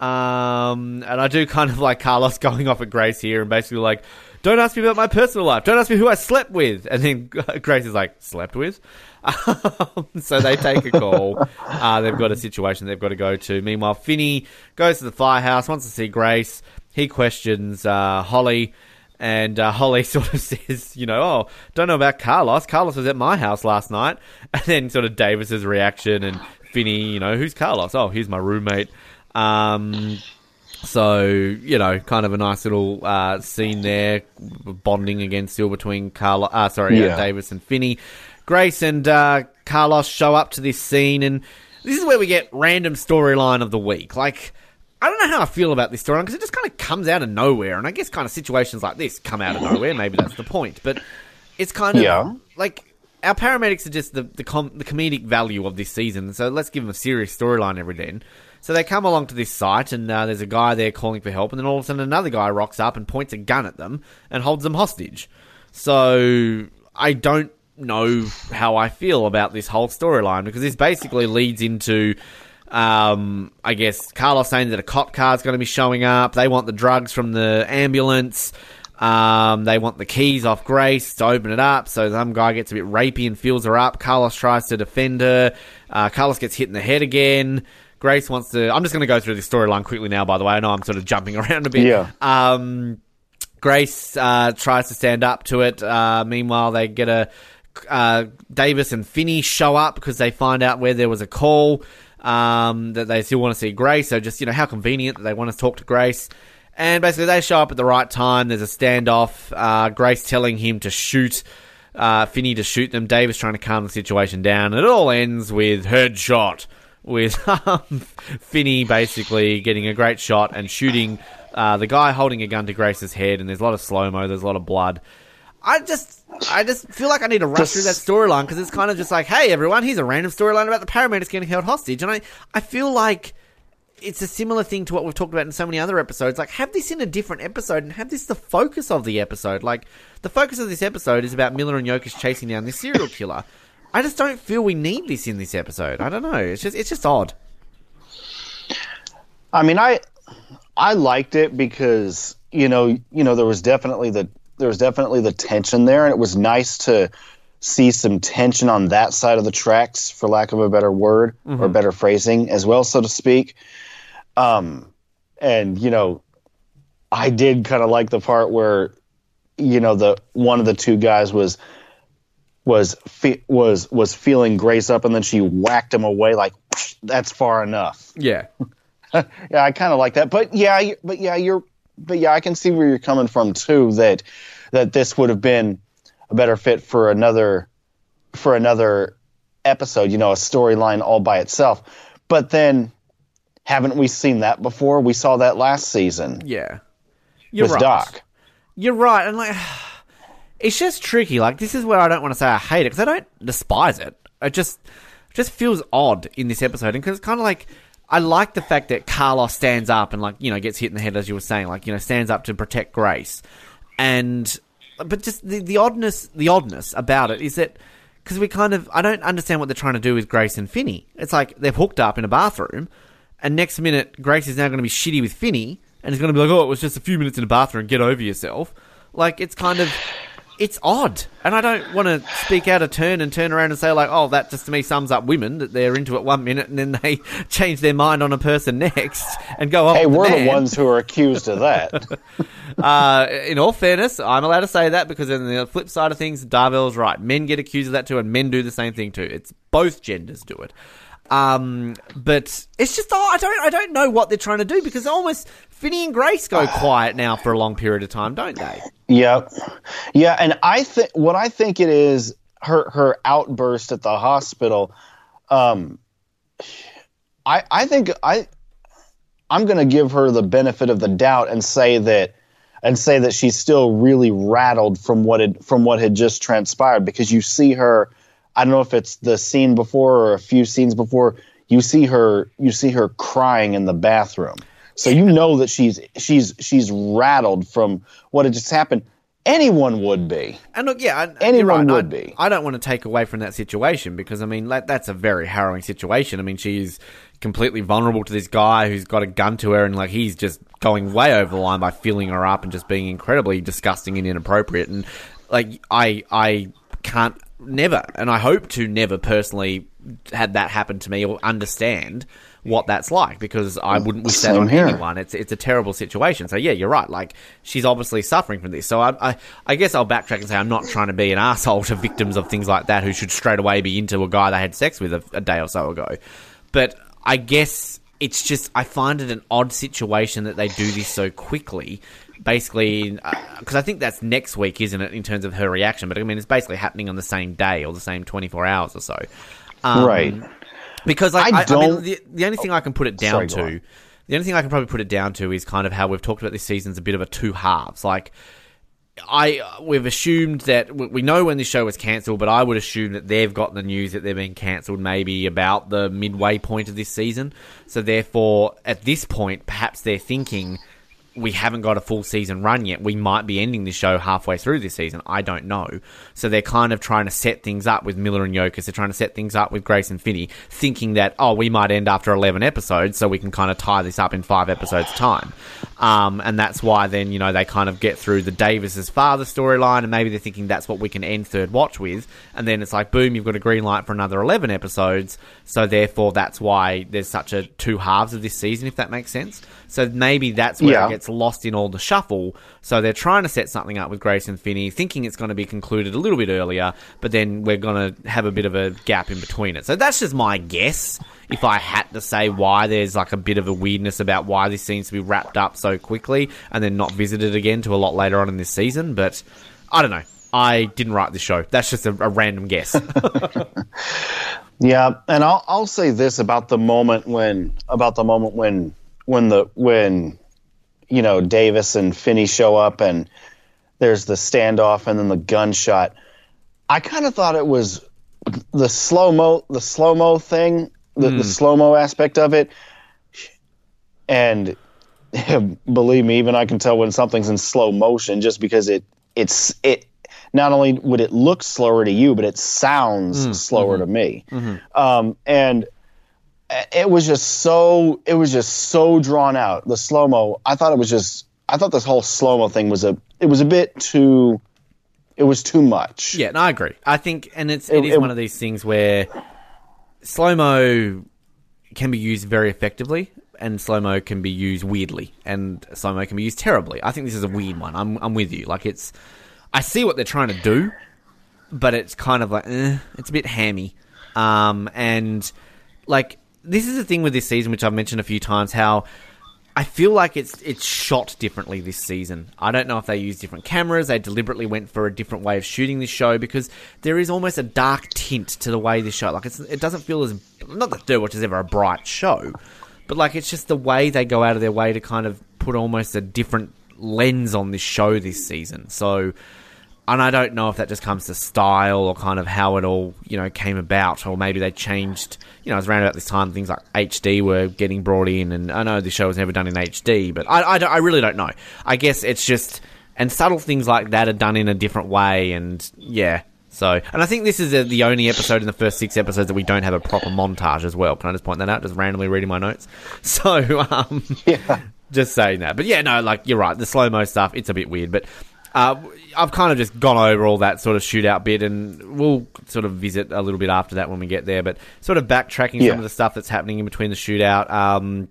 um, and I do kind of like Carlos [LAUGHS] going off at Grace here and basically like, "Don't ask me about my personal life. Don't ask me who I slept with." And then [LAUGHS] Grace is like, "Slept with." so they take a call. Uh, they've got a situation they've got to go to. Meanwhile, Finney goes to the firehouse, wants to see Grace. He questions uh, Holly. And uh, [LAUGHS] Holly sort of says, you know, oh, don't know about Carlos. Carlos was at my house last night. [LAUGHS] And then sort of Davis's reaction and Finney, you know, who's Carlos? Oh, he's my roommate. Um, so, you know, kind of a nice little uh, scene there, bonding again still between Carlos, uh, sorry, uh, yeah. uh, Davis and Finney. Grace and uh, Carlos show up to this scene, and this is where we get random storyline of the week. Like, I don't know how I feel about this storyline because it just kind of comes out of nowhere, and I guess kind of situations like this come out of nowhere. Maybe that's the point, but it's kind of yeah. like our paramedics are just the the, com- the comedic value of this season. So let's give them a serious storyline every day. So they come along to this site, and uh, there's a guy there calling for help, and then all of a sudden another guy rocks up and points a gun at them and holds them hostage. So I don't know how I feel about this whole storyline because this basically leads into. Um, I guess Carlos saying that a cop car is going to be showing up. They want the drugs from the ambulance. Um, they want the keys off Grace to open it up. So some guy gets a bit rapey and feels her up. Carlos tries to defend her. Uh, Carlos gets hit in the head again. Grace wants to. I'm just going to go through the storyline quickly now. By the way, I know I'm sort of jumping [LAUGHS] around a bit. Yeah. Um, Grace uh, tries to stand up to it. Uh, meanwhile, they get a uh, Davis and Finney show up because they find out where there was a call um, that they still want to see Grace. So just you know how convenient that they want to talk to Grace. And basically, they show up at the right time. There's a standoff. Uh, Grace telling him to shoot. Uh, Finney to shoot them. Davis trying to calm the situation down. And it all ends with headshot. With [LAUGHS] um, Finney basically getting a great shot and shooting uh, the guy holding a gun to Grace's head. And there's a lot of slow mo. There's a lot of blood. I just, I just feel like I need to rush through that storyline because it's kind of just like, hey, everyone, here's a random storyline about the paramedics getting held hostage, and I, I feel like it's a similar thing to what we've talked about in so many other episodes. Like, have this in a different episode and have this the focus of the episode. Like, the focus of this episode is about Miller and Yokas chasing down this serial [LAUGHS] killer. I just don't feel we need this in this episode. I don't know. It's just, it's just odd. I mean, I, I liked it because you know, you know, there was definitely the there was definitely the tension there, and it was nice to see some tension on that side of the tracks, for lack of a better word mm-hmm. or better phrasing, as well, so to speak. Um, and you know, I did kind of like the part where, you know, the one of the two guys was was fe- was was feeling Grace up, and then she whacked him away like that's far enough. Yeah, [LAUGHS] yeah, I kind of like that. But yeah, but yeah, you're but yeah, I can see where you're coming from too. That that this would have been a better fit for another for another episode. You know, a storyline all by itself. But then, haven't we seen that before? We saw that last season. Yeah, you're with right. Doc. You're right, and like. [SIGHS] It's just tricky. Like this is where I don't want to say I hate it because I don't despise it. It just just feels odd in this episode, and because it's kind of like I like the fact that Carlos stands up and like you know gets hit in the head as you were saying, like you know stands up to protect Grace, and but just the, the oddness the oddness about it is that because we kind of I don't understand what they're trying to do with Grace and Finney. It's like they've hooked up in a bathroom, and next minute Grace is now going to be shitty with Finney, and is going to be like, oh, it was just a few minutes in a bathroom, get over yourself. Like it's kind of it's odd, and I don't want to speak out of turn and turn around and say like, "Oh, that just to me sums up women that they're into it one minute and then they [LAUGHS] change their mind on a person next and go off." Hey, we're the, the ones who are accused of that. [LAUGHS] uh, in all fairness, I'm allowed to say that because on the flip side of things, Darvell's right. Men get accused of that too, and men do the same thing too. It's both genders do it. Um, but it's just oh, I don't I don't know what they're trying to do because almost Finney and Grace go quiet now for a long period of time, don't they? Yep. Yeah, and I think what I think it is her her outburst at the hospital. Um, I I think I I'm going to give her the benefit of the doubt and say that and say that she's still really rattled from what had from what had just transpired because you see her I don't know if it's the scene before or a few scenes before. You see her. You see her crying in the bathroom. So you know that she's she's she's rattled from what had just happened. Anyone would be. And look, yeah, anyone right. would I, be. I don't want to take away from that situation because I mean, like, that's a very harrowing situation. I mean, she's completely vulnerable to this guy who's got a gun to her, and like he's just going way over the line by filling her up and just being incredibly disgusting and inappropriate. And like, I I can't never, and I hope to never personally had that happen to me or understand what that's like because I wouldn't wish Same that on here. anyone. It's it's a terrible situation. So yeah, you're right. Like she's obviously suffering from this. So I, I, I guess I'll backtrack and say I'm not trying to be an asshole to victims of things like that who should straight away be into a guy they had sex with a, a day or so ago. But I guess it's just I find it an odd situation that they do this so quickly basically because uh, I think that's next week, isn't it, in terms of her reaction? But I mean, it's basically happening on the same day or the same twenty four hours or so, um, right? Because like, I, I, don't. I mean, the, the, only thing I can put it down Sorry, to, the only thing I can probably put it down to is kind of how we've talked about this season's a bit of a two halves, like. I we've assumed that we know when this show was cancelled, but I would assume that they've got the news that they're being cancelled maybe about the midway point of this season. So therefore, at this point, perhaps they're thinking we haven't got a full season run yet. We might be ending the show halfway through this season. I don't know. So they're kind of trying to set things up with Miller and Yokas. They're trying to set things up with Grace and Finney, thinking that, oh, we might end after 11 episodes, so we can kind of tie this up in five episodes' time. Um, and that's why then, you know, they kind of get through the Davis's father storyline, and maybe they're thinking that's what we can end Third Watch with. And then it's like, boom, you've got a green light for another 11 episodes. So therefore, that's why there's such a two halves of this season, if that makes sense. So maybe that's where Yeah. it gets lost in all the shuffle. So they're trying to set something up with Grace and Finney, thinking it's going to be concluded a little bit earlier, but then we're going to have a bit of a gap in between it. So that's just my guess. If I had to say why there's like a bit of a weirdness about why this seems to be wrapped up so quickly and then not visited again to a lot later on in this season, but I don't know. I didn't write this show. That's just a, a random guess. [LAUGHS] [LAUGHS] Yeah, and I'll I'll say this about the moment when about the moment when when the when you know Davis and Finney show up and there's the standoff and then the gunshot. I kind of thought it was the slow mo the slow mo thing, the, the hmm. slow mo aspect of it, and [LAUGHS] believe me, even I can tell when something's in slow motion just because it it's it. Not only would it look slower to you, but it sounds hmm. slower mm-hmm. to me. Mm-hmm. Um, and it was just so it was just so drawn out. The slow mo. I thought it was just. I thought this whole slow mo thing was a. It was a bit too. It was too much. Yeah, no, I agree. I think, and it's it It- is it- one of these things where slow mo can be used very effectively, and slow mo can be used weirdly, and slow mo can be used terribly. I think this is a weird one. I'm I'm with you. Like it's, I see what they're trying to do, but it's kind of like eh, it's a bit hammy, um, and like this is the thing with this season, which I've mentioned a few times, how. I feel like it's it's shot differently this season. I don't know if they use different cameras. They deliberately went for a different way of shooting this show because there is almost a dark tint to the way this show. Like it doesn't feel as not that Third Watch is ever a bright show, but like it's just the way they go out of their way to kind of put almost a different lens on this show this season. So and I don't know if that just comes to style or kind of how it all you know came about, or maybe they changed. You know, it was around about this time things like HD were getting brought in, and I know the show was never done in HD, but I, I, don't- I really don't know. I guess it's just and subtle things like that are done in a different way, and yeah. So, and I think this is uh the only episode in the first six episodes that we don't have a proper montage as well. Can I just point that out? Just randomly reading my notes. [LAUGHS] So, um, Yeah. just saying that. But yeah, no, like you're right. The slow mo stuff, it's a bit weird. But uh, I've kind of just gone over all that sort of shootout bit, and we'll sort of visit a little bit after that when we get there. But sort of backtracking Yeah. some of the stuff that's happening in between the shootout. Um,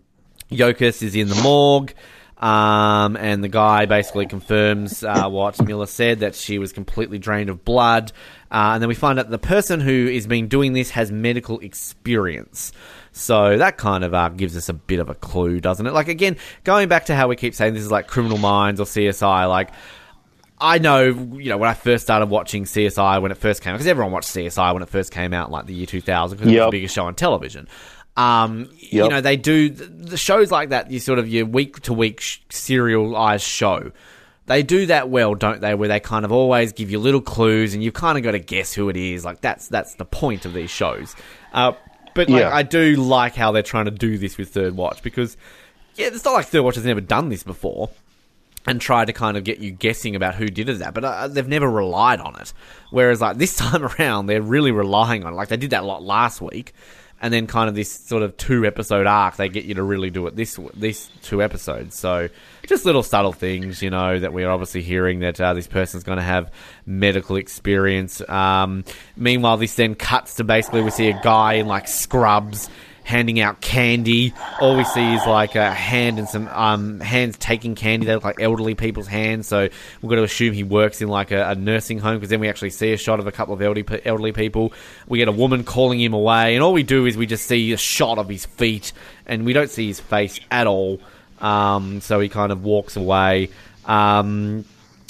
is in the morgue. Um, and the guy basically confirms uh, what Miller said that she was completely drained of blood. Uh, and then we find out the person who is been doing this has medical experience. So that kind of uh, gives us a bit of a clue, doesn't it? Like, again, going back to how we keep saying this is like Criminal Minds or CSI, like, I know, you know, when I first started watching CSI when it first came out, because everyone watched CSI when it first came out, like the year 2000, because it was the biggest show on television. Um, You know, they do the, the shows like that. You sort of your week to week serialized show. They do that well, don't they? Where they kind of always give you little clues, and you've kind of got to guess who it is. Like that's that's the point of these shows. Uh, but like, Yeah. I do like how they're trying to do this with Third Watch because yeah, it's not like Third Watch has never done this before and try to kind of get you guessing about who did it that, but uh, they've never relied on it. Whereas like [LAUGHS] this time around, they're really relying on it. Like they did that a lot last week, and then kind of this sort of two episode arc, they get you to really do it this these two episodes. So just little subtle things, you know, that we're obviously hearing that uh, this person's going to have medical experience. Um, meanwhile, this then cuts to basically we see a guy in like scrubs handing out candy. All we see is like a hand and some um, hands taking candy. They look like elderly people's hands. So we've got to assume he works in like a, a nursing home because then we actually see a shot of a couple of elderly, elderly people. We get a woman calling him away, and all we do is we just see a shot of his feet, and we don't see his face at all. Um, so he kind of walks away. Um,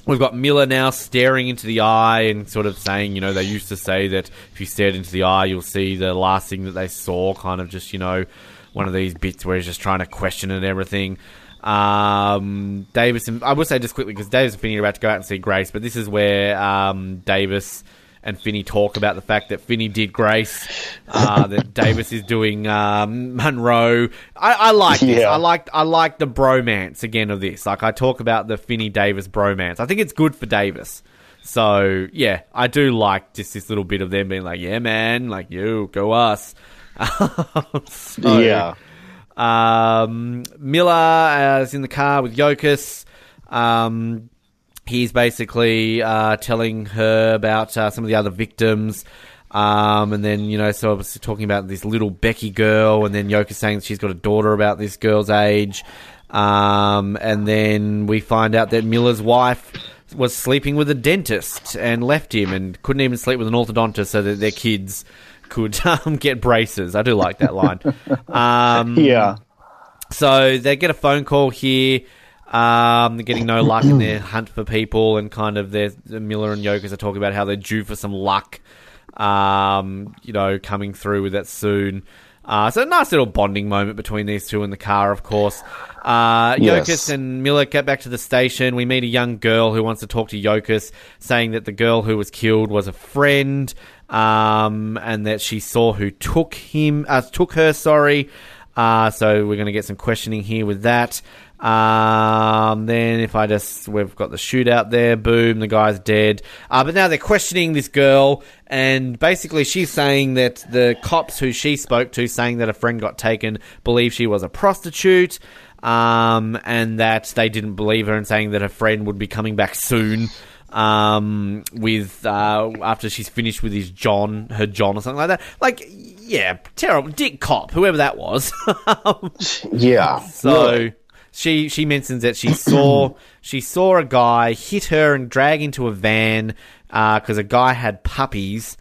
We've got Miller now staring into the eye and sort of saying, you know, they used to say that if you stared into the eye, you'll see the last thing that they saw. Kind of just, you know, one of these bits where he's just trying to question and everything. Um, Davis, and I will say just quickly because Davis and Finney are about to go out and see Grace, but this is where um, Davis and Finney talk about the fact that Finney did Grace, uh, [LAUGHS] that Davis is doing um, Monroe. I, I like this. Yeah. I like I like the bromance again of this. Like I talk about the Finney Davis bromance. I think it's good for Davis. So yeah, I do like just this little bit of them being like, "Yeah, man, like you go us." [LAUGHS] So, yeah. um, Miller uh, is in the car with Yokas. Um, he's basically uh, telling her about uh, some of the other victims. Um, and then, you know, so obviously talking about this little Becky girl, and then Yoka's saying she's got a daughter about this girl's age. Um, and then we find out that Miller's wife was sleeping with a dentist and left him and couldn't even sleep with an orthodontist so that their kids could [LAUGHS] um, get braces. I do like that line. [LAUGHS] Um, Yeah. so they get a phone call here. Um, getting no luck in their [CLEARS THROAT] hunt for people, and kind of their Miller and Yokas are talking about how they're due for some luck. Um, you know, coming through with that soon. Uh, so a nice little bonding moment between these two in the car, of course. Uh, Yes. Yokas and Miller get back to the station. We meet a young girl who wants to talk to Yokas, saying that the girl who was killed was a friend, um, and that she saw who took him, uh, took her. Sorry. Uh, so we're going to get some questioning here with that. Um, then if I just, we've got the shootout there, boom, the guy's dead. Uh, but now they're questioning this girl, and basically she's saying that the cops who she spoke to, saying that a friend got taken, believe she was a prostitute, um, and that they didn't believe her, and saying that her friend would be coming back soon. Um, with uh, after she's finished with his John, her John or something like that. Like, yeah, terrible, Dick Cop, whoever that was. [LAUGHS] Yeah. So. She she mentions that she saw [COUGHS] she saw a guy hit her and drag into a van because a guy had puppies.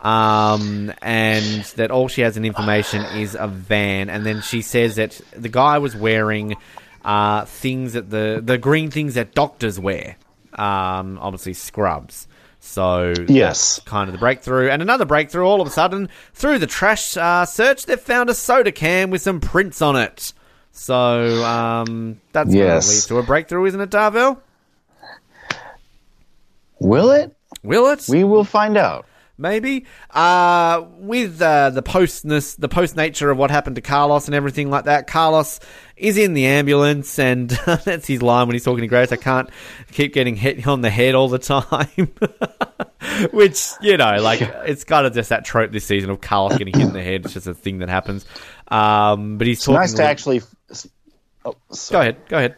Um, and that all she has in information [SIGHS] is a van, and then she says that the guy was wearing uh, things that the the green things that doctors wear, um, obviously scrubs. So Yes. kind of the breakthrough. And another breakthrough all of a sudden, through the trash uh, search, they've found a soda can with some prints on it. So um, that's going Yes. to lead to a breakthrough, isn't it, Darville? Will it? Will it? We will find out. Maybe. Uh, with uh, the postness, the post nature of what happened to Carlos and everything like that, Carlos is in the ambulance, and [LAUGHS] that's his line when he's talking to Grace. I can't keep getting hit on the head all the time. [LAUGHS] Which, you know, like, it's kind of just that trope this season of Carlos getting hit in the head. It's just a thing that happens. Um, but he's It's talking. nice to actually. Oh, Go ahead. Go ahead.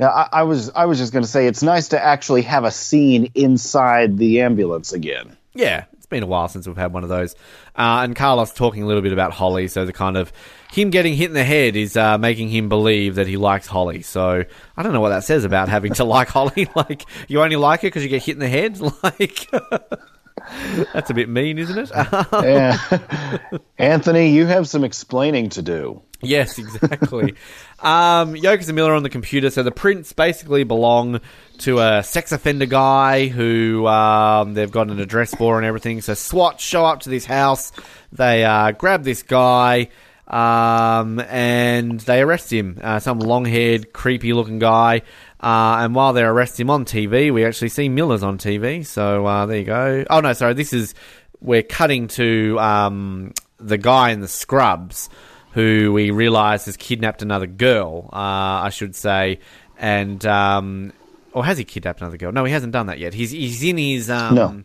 Yeah, I, I was I was just going to say it's nice to actually have a scene inside the ambulance again. Yeah, it's been a while since we've had one of those. Uh, and Carlos talking a little bit about Holly, so the kind of him getting hit in the head is uh, making him believe that he likes Holly. So I don't know what that says about having to [LAUGHS] like Holly. [LAUGHS] Like you only like her because you get hit in the head. [LAUGHS] Like that's a bit mean, isn't it? Yeah. Anthony, you have some explaining to do. Yes, [LAUGHS] exactly. um, Yokas and Miller on the computer, so the prints basically belong to a sex offender guy who um, they've got an address for and everything. So SWAT show up to this house, they uh, grab this guy, um, and they arrest him. Uh, some long-haired, creepy-looking guy. Uh, and while they arrest him on TV, we actually see Miller's on TV. So uh, there you go. Oh no, sorry. This is we're cutting to um, the guy in the scrubs who we realise has kidnapped another girl. Uh, I should say, and um, or has he kidnapped another girl? No, he hasn't done that yet. He's he's in his um, No.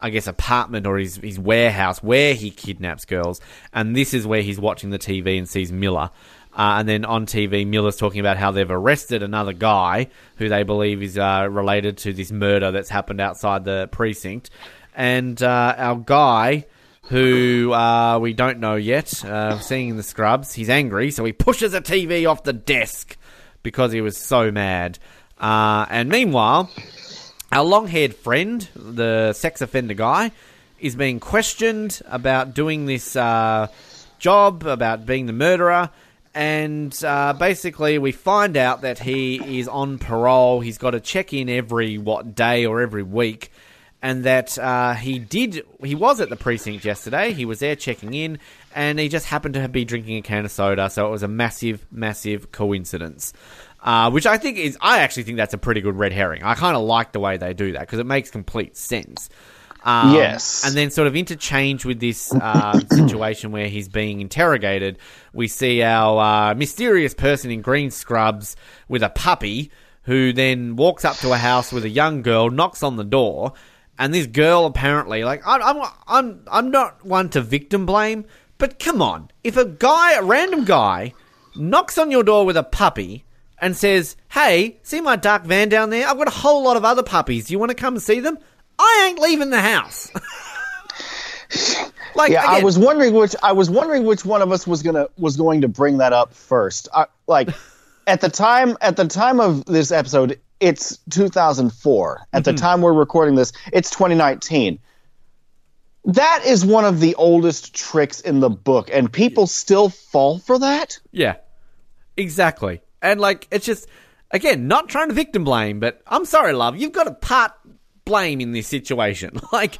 I guess apartment or his his warehouse where he kidnaps girls, and this is where he's watching the TV and sees Miller. Uh, and then on TV, Miller's talking about how they've arrested another guy who they believe is uh, related to this murder that's happened outside the precinct. And uh, our guy, who uh, we don't know yet, uh, seeing in the scrubs, he's angry, so he pushes a TV off the desk because he was so mad. Uh, and meanwhile, our long haired friend, the sex offender guy, is being questioned about doing this uh, job, about being the murderer. And uh, basically, we find out that he is on parole. He's got to check in every, what, day or every week. And that uh, he did, he was at the precinct yesterday. He was there checking in, and he just happened to be drinking a can of soda. So it was a massive, massive coincidence. Uh, which I think is, I actually think that's a pretty good red herring. I kind of like the way they do that because it makes complete sense. Um, Yes. And then sort of interchange with this um, [COUGHS] situation where he's being interrogated, we see our uh, mysterious person in green scrubs with a puppy who then walks up to a house with a young girl, knocks on the door, and this girl apparently, like, I'm, I'm, I'm, I'm not one to victim blame, but come on, if a guy, a random guy, knocks on your door with a puppy and says, "Hey, see my dark van down there? I've got a whole lot of other puppies. Do you want to come and see them?" I ain't leaving the house. [LAUGHS] like, Yeah, I was wondering which I was wondering which one of us was gonna was going to bring that up first. I, like at the time at the time of this episode, it's 2004. At Mm-hmm. the time we're recording this, it's 2019. That is one of the oldest tricks in the book, and people still fall for that. Yeah, exactly. And like, it's just again not trying to victim blame, but I'm sorry, love, you've got a part blame in this situation. [LAUGHS] Like,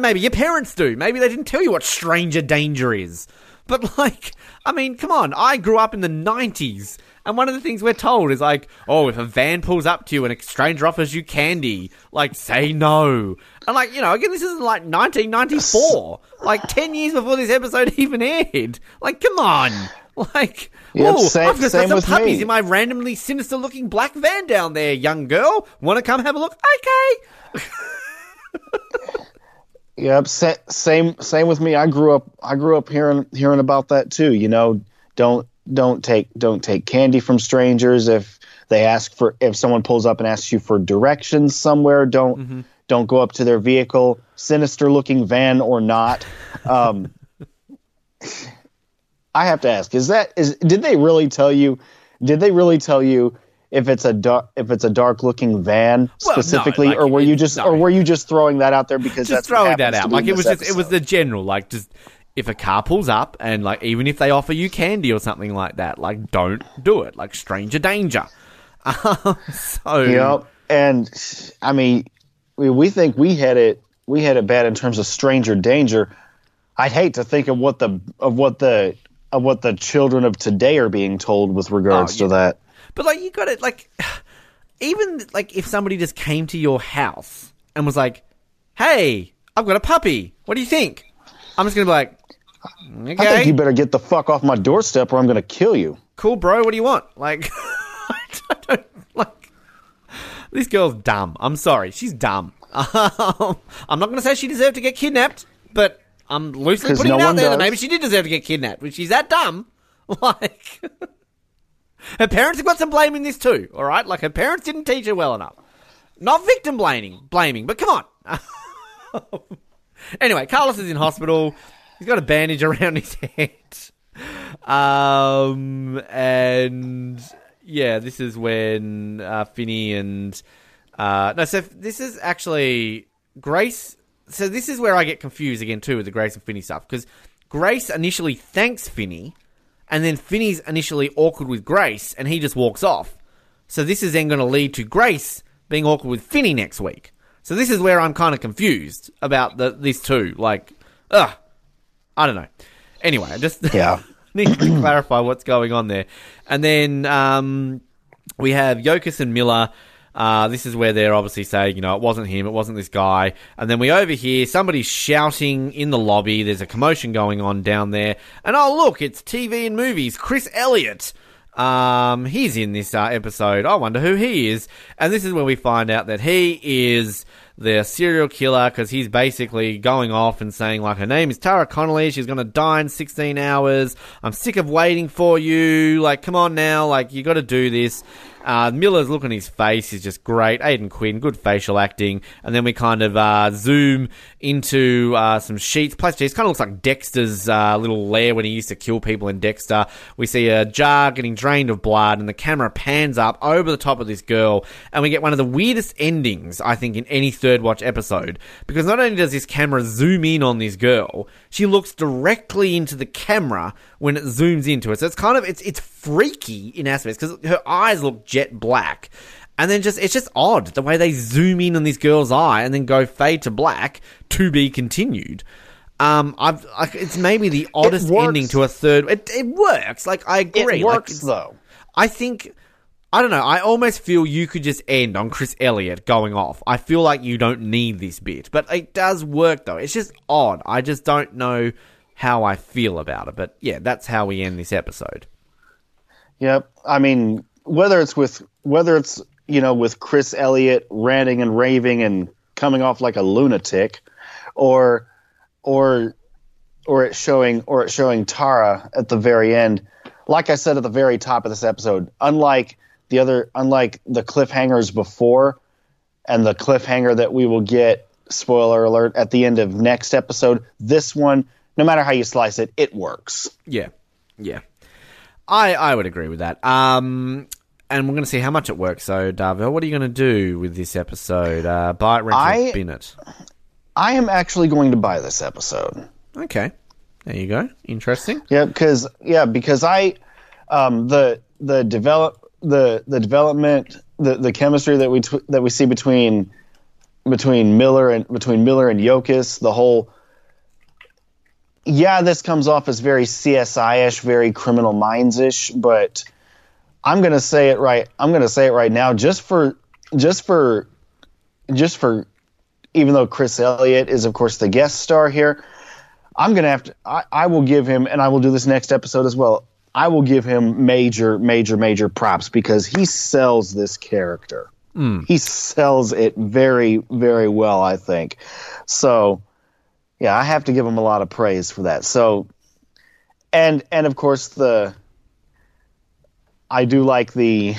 maybe your parents do. Maybe they didn't tell you what stranger danger is. But like, I mean, come on. I grew up in the '90s. And one of the things we're told is like, oh, if a van pulls up to you and a stranger offers you candy, like, say no. And like, you know, again, this is like 1994, like 10 years before this episode [LAUGHS] even aired. Like, come on. [LAUGHS] Like, Yep, oh, same- I've got some puppies me. in my randomly sinister looking black van down there, young girl. Want to come have a look? Okay. Yep, sa- same same with me. I grew up I grew up hearing hearing about that too. You know, don't don't take don't take candy from strangers if they ask for if someone pulls up and asks you for directions somewhere. Don't mm-hmm. don't go up to their vehicle, sinister looking van or not. Um, [LAUGHS] I have to ask: Is that is did they really tell you? Did they really tell you? If it's a dark, if it's a dark looking van Well, no, specifically, like, or were you just, no. or were you just throwing that out there because just that's throwing that out. Like it was just it was the general. Like just if a car pulls up and like even if they offer you candy or something like that, like don't do it. Like stranger danger. [LAUGHS] So Yep. And I mean, we, we think we had it we had it bad in terms of stranger danger. I'd hate to think of what the of what the of what the children of today are being told with regards Oh, to that. But like you got it like [SIGHS] even like if somebody just came to your house and was like, "Hey, I've got a puppy. What do you think?" I'm just gonna be like, I think you better get the fuck off my doorstep or I'm going to kill you. cool, bro. What do you want?" Like, [LAUGHS] I don't like. This girl's dumb. I'm sorry, she's dumb. Um, [LAUGHS] I'm not gonna say she deserved to get kidnapped, but I'm loosely putting no it out there that maybe she did deserve to get kidnapped. But she's that dumb. [LAUGHS] Like. Her parents have got some blame in this too, all right? Like her parents didn't teach her well enough. Not victim blaming, blaming, but come on. anyway, Carlos is in hospital. He's got a bandage around his head. Um, and yeah, this is when uh, Finney and uh, no, so this is actually Grace. So this is where I get confused again too with the Grace and Finney stuff because Grace initially thanks Finney, and then Finney's initially awkward with Grace, and he just walks off. So this is then going to lead to Grace being awkward with Finney next week. So this is where I'm kind of confused about the these two. Like, ugh, I don't know. Anyway, I just [LAUGHS] Yeah. need to clarify what's going on there. And then um, we have Yokas and Miller. Uh, this is where they're obviously saying, you know, it wasn't him, it wasn't this guy. And then we overhear somebody shouting in the lobby. There's a commotion going on down there. And oh, look, it's TV and movies. Chris Elliott. Um, he's in this uh, episode. I wonder who he is. And this is where we find out that he is the serial killer because he's basically going off and saying like her name is Tara Connolly. She's gonna die in 16 hours. I'm sick of waiting for you. Like, come on now. Like, you got to do this. Uh, Miller's look on his face is just great. Aidan Quinn, good facial acting. And then we kind of uh, zoom into uh, some sheets. Plus, it kind of looks like Dexter's uh, little lair when he used to kill people in Dexter. We see a jar getting drained of blood, and the camera pans up over the top of this girl, and we get one of the weirdest endings, I think, in any third watch episode. Because not only does this camera zoom in on this girl, she looks directly into the camera when it zooms into it. So it's kind of it's it's freaky in aspects because her eyes look jet black. And then just it's just odd the way they zoom in on this girl's eye and then go fade to black to be continued. Um, I've I, it's maybe the oddest ending to a third. It, it works. Like I agree. It works it's- though. I think I don't know. I almost feel you could just end on Chris Elliott going off. I feel like you don't need this bit, but it does work though. It's just odd. I just don't know how I feel about it. But yeah, that's how we end this episode. Yep. I mean, whether it's with whether it's you know with Chris Elliott ranting and raving and coming off like a lunatic, or or or it's showing or it's showing Tara at the very end. Like I said at the very top of this episode, unlike the other, unlike the cliffhangers before, and the cliffhanger that we will get, spoiler alert, at the end of next episode, this one, no matter how you slice it, it works. Yeah, yeah. I I would agree with that. Um, and we're going to see how much it works. So, Darvell, what are you going to do with this episode? Uh, buy it, rent I- it, bin it. I am actually going to buy this episode. Okay, there you go. Interesting. Yeah, because yeah, because I um, the the develop the the development the, the chemistry that we tw- that we see between between Miller and between Miller and Yokas, the whole yeah, this comes off as very CSI ish, very criminal minds ish, but I'm gonna say it right. I'm gonna say it right now, just for just for just for even though Chris Elliott is of course the guest star here, I'm gonna have to. I, I will give him, and I will do this next episode as well. I will give him major, major, major props because he sells this character. Hmm. He sells it very, very well. I think. So, yeah, I have to give him a lot of praise for that. So, and and of course the. I do like the.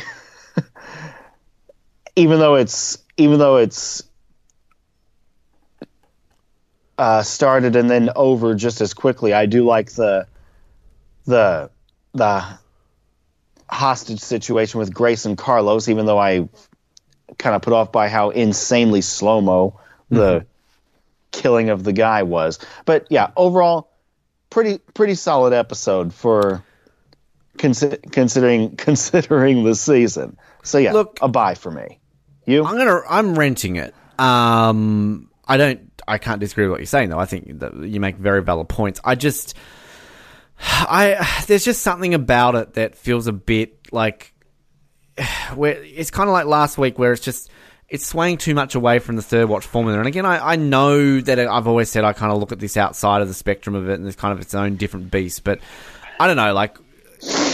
[LAUGHS] even though it's even though it's uh, started and then over just as quickly. I do like the the the hostage situation with Grace and Carlos, even though I kind of put off by how insanely slow mo the killing of the guy was. But yeah, overall, pretty pretty solid episode for consi- considering [LAUGHS] considering the season. So yeah, Look- a buy for me. You? I'm gonna. I'm renting it. Um, I don't. I can't disagree with what you're saying, though. I think that you make very valid points. I just, I there's just something about it that feels a bit like, [SIGHS] where it's kind of like last week, where it's just it's swaying too much away from the third watch formula. And again, I, I know that I've always said I kind of look at this outside of the spectrum of it, and it's kind of its own different beast. But I don't know, like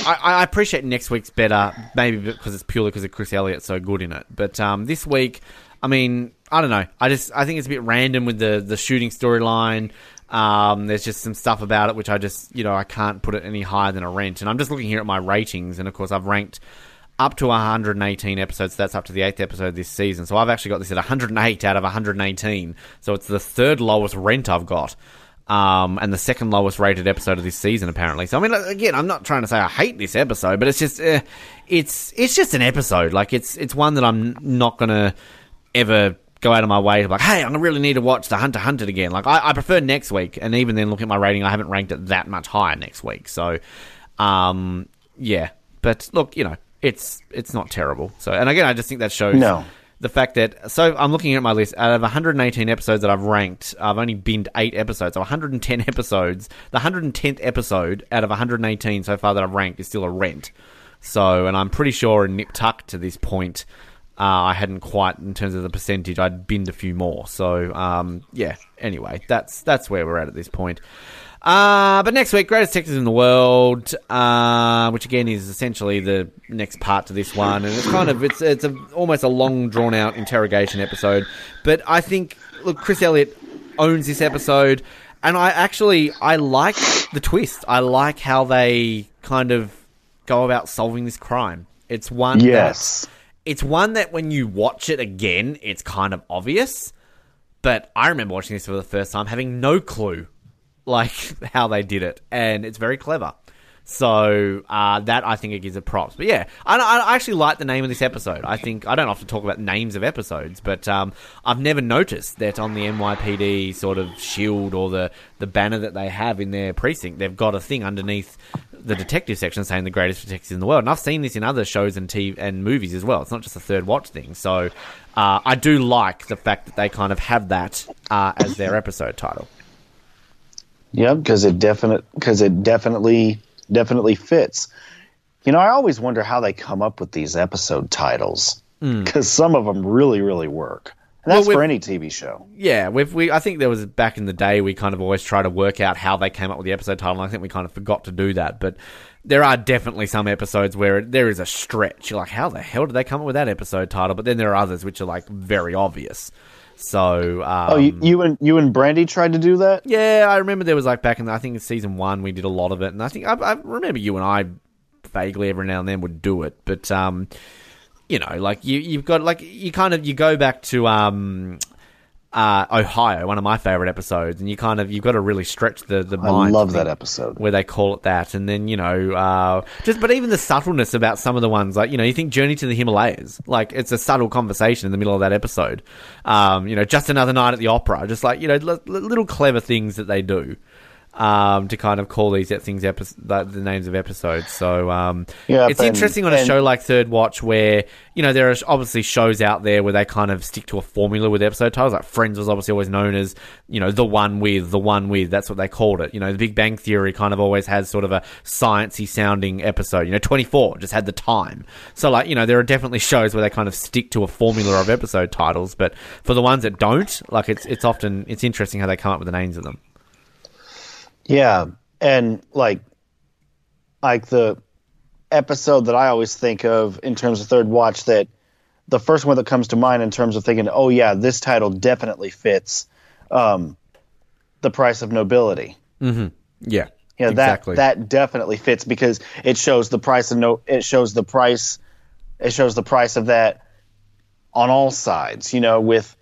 I, I appreciate next week's better, maybe because it's purely because of Chris Elliott's so good in it. But um, this week, I mean, I don't know. I just I think it's a bit random with the the shooting storyline. Um, there's just some stuff about it which I just you know I can't put it any higher than a rent. And I'm just looking here at my ratings, and of course I've ranked up to 118 episodes. That's up to the eighth episode this season. So I've actually got this at 108 out of 118. So it's the third lowest rent I've got um, and the second lowest rated episode of this season, apparently. So I mean, again, I'm not trying to say I hate this episode, but it's just, uh, it's it's just an episode. Like it's it's one that I'm not gonna ever go out of my way to like, hey, I really need to watch the Hunter Hunted again. Like I, I prefer next week, and even then, look at my rating, I haven't ranked it that much higher next week. So, um, yeah, but look, you know, it's it's not terrible. So, and again, I just think that shows No. The fact that so I'm looking at my list out of 118 episodes that I've ranked, I've only binned eight episodes. So 110 [LAUGHS] episodes. The 110th episode out of 118 so far that I've ranked is still a rent. So, and I'm pretty sure in Nip Tuck to this point, uh, I hadn't quite in terms of the percentage. I'd binned a few more. So, um, yeah. Anyway, that's that's where we're at at this point. Uh, but next week, greatest detectives in the world, uh, which again is essentially the next part to this one, and it's kind of it's it's a, almost a long drawn out interrogation episode. But I think look, Chris Elliott owns this episode, and I actually I like the twist. I like how they kind of go about solving this crime. It's one that- Yes. it's one that when you watch it again, it's kind of obvious. But I remember watching this for the first time, having no clue like [LAUGHS] how they did it, and it's very clever. So uh, that I think it gives it props. But yeah, I, I actually like the name of this episode. I think I don't often talk about names of episodes, but um, I've never noticed that on the NYPD sort of shield or the the banner that they have in their precinct, they've got a thing underneath the detective section saying the greatest detectives in the world. And I've seen this in other shows and TV and movies as well. It's not just a third watch thing. So uh, I do like the fact that they kind of have that uh, as their episode title. Yep, because it definite because it definitely definitely fits. You know, I always wonder how they come up with these episode titles Hmm. because some of them really, really work. And that's Well, for any TV show. Yeah, we've, we I think there was back in the day we kind of always try to work out how they came up with the episode title. And I think we kind of forgot to do that, but there are definitely some episodes where it, there is a stretch. You're like, how the hell did they come up with that episode title? But then there are others which are like very obvious. So, um, Oh, you, you and you and Brandy tried to do that. yeah, I remember there was like back in the, I think in season one we did a lot of it, and I think I, I remember you and I vaguely every now and then would do it, but um, you know, like you you've got like you kind of you go back to um. Uh, Ohio, one of my favorite episodes, and you kind of you've got to really stretch the the I mind. love that episode. where they call it that, and then you know, uh, just but even the subtleness about some of the ones, like you know, you think Journey to the Himalayas, like it's a subtle conversation in the middle of that episode. Um, you know, just another night at the opera, just like you know, li- little clever things that they do. Um, to kind of call these things epi- the, the names of episodes. So um, Yeah, it's and- interesting on a and- show like Third Watch where you know there are obviously shows out there where they kind of stick to a formula with episode titles. Like Friends was obviously always known as you know the one with the one with. That's what they called it. You know, The Big Bang Theory kind of always has sort of a sciencey sounding episode. You know, Twenty Four just had the time. So like you know there are definitely shows where they kind of stick to a formula of episode titles. But for the ones that don't, like it's it's often it's interesting how they come up with the names of them. Yeah, and like, like the episode that I always think of in terms of third watch that the first one that comes to mind in terms of thinking, oh yeah, this title definitely fits, um, the price of nobility. Mm-hmm. Yeah, Yeah, exactly. that that definitely fits because it shows the price of no. It shows the price. It shows the price of that on all sides. You know, with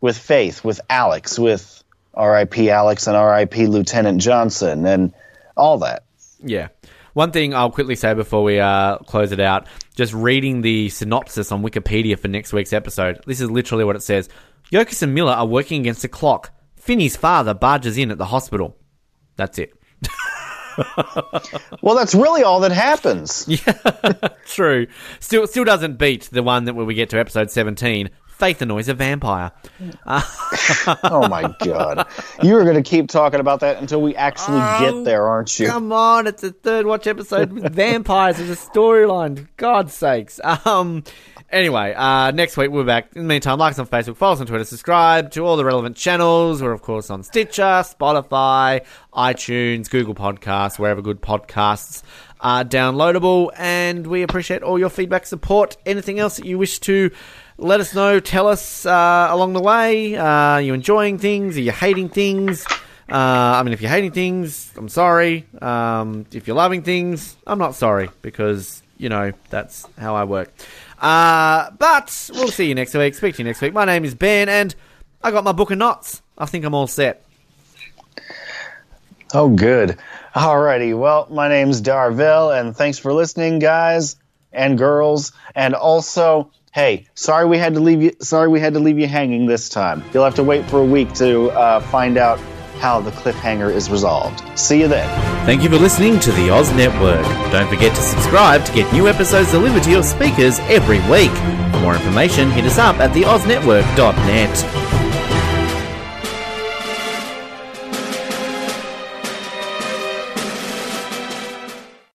with Faith, with Alex, with R.I.P. Alex and R.I.P. Lieutenant Johnson, and all that. Yeah. One thing I'll quickly say before we uh, close it out just reading the synopsis on Wikipedia for next week's episode. This is literally what it says Yokas and Miller are working against the clock. Finney's father barges in at the hospital. That's it. Well, that's really all that happens. [LAUGHS] Yeah, [LAUGHS] true. Still, still doesn't beat the one that when we get to episode 17 Faith annoys a vampire. [LAUGHS] Oh my god, you are going to keep talking about that until we actually get there, aren't you? Come on, it's a third watch episode with [LAUGHS] vampires as a storyline. God's sakes. Um. Anyway, uh, next week we're back. In the meantime, like us on Facebook, follow us on Twitter, subscribe to all the relevant channels. We're of course on Stitcher, Spotify, iTunes, Google Podcasts, wherever good podcasts are downloadable. And we appreciate all your feedback, support, anything else that you wish to let us know. Tell us uh, along the way. Uh, are you enjoying things? Are you hating things? Uh, I mean, if you're hating things, I'm sorry. Um, if you're loving things, I'm not sorry because you know that's how I work. Uh, but we'll see you next week. Speak to you next week. My name is Ben, and I got my book of knots. I think I'm all set. Oh, good. Alrighty. Well, my name's Darville, and thanks for listening, guys and girls. And also, hey, sorry we had to leave you. Sorry we had to leave you hanging this time. You'll have to wait for a week to uh, find out how the cliffhanger is resolved. See you then. Thank you for listening to the Oz Network. Don't forget to subscribe to get new episodes delivered to your speakers every week. For more information, hit us up at theoznetwork.net.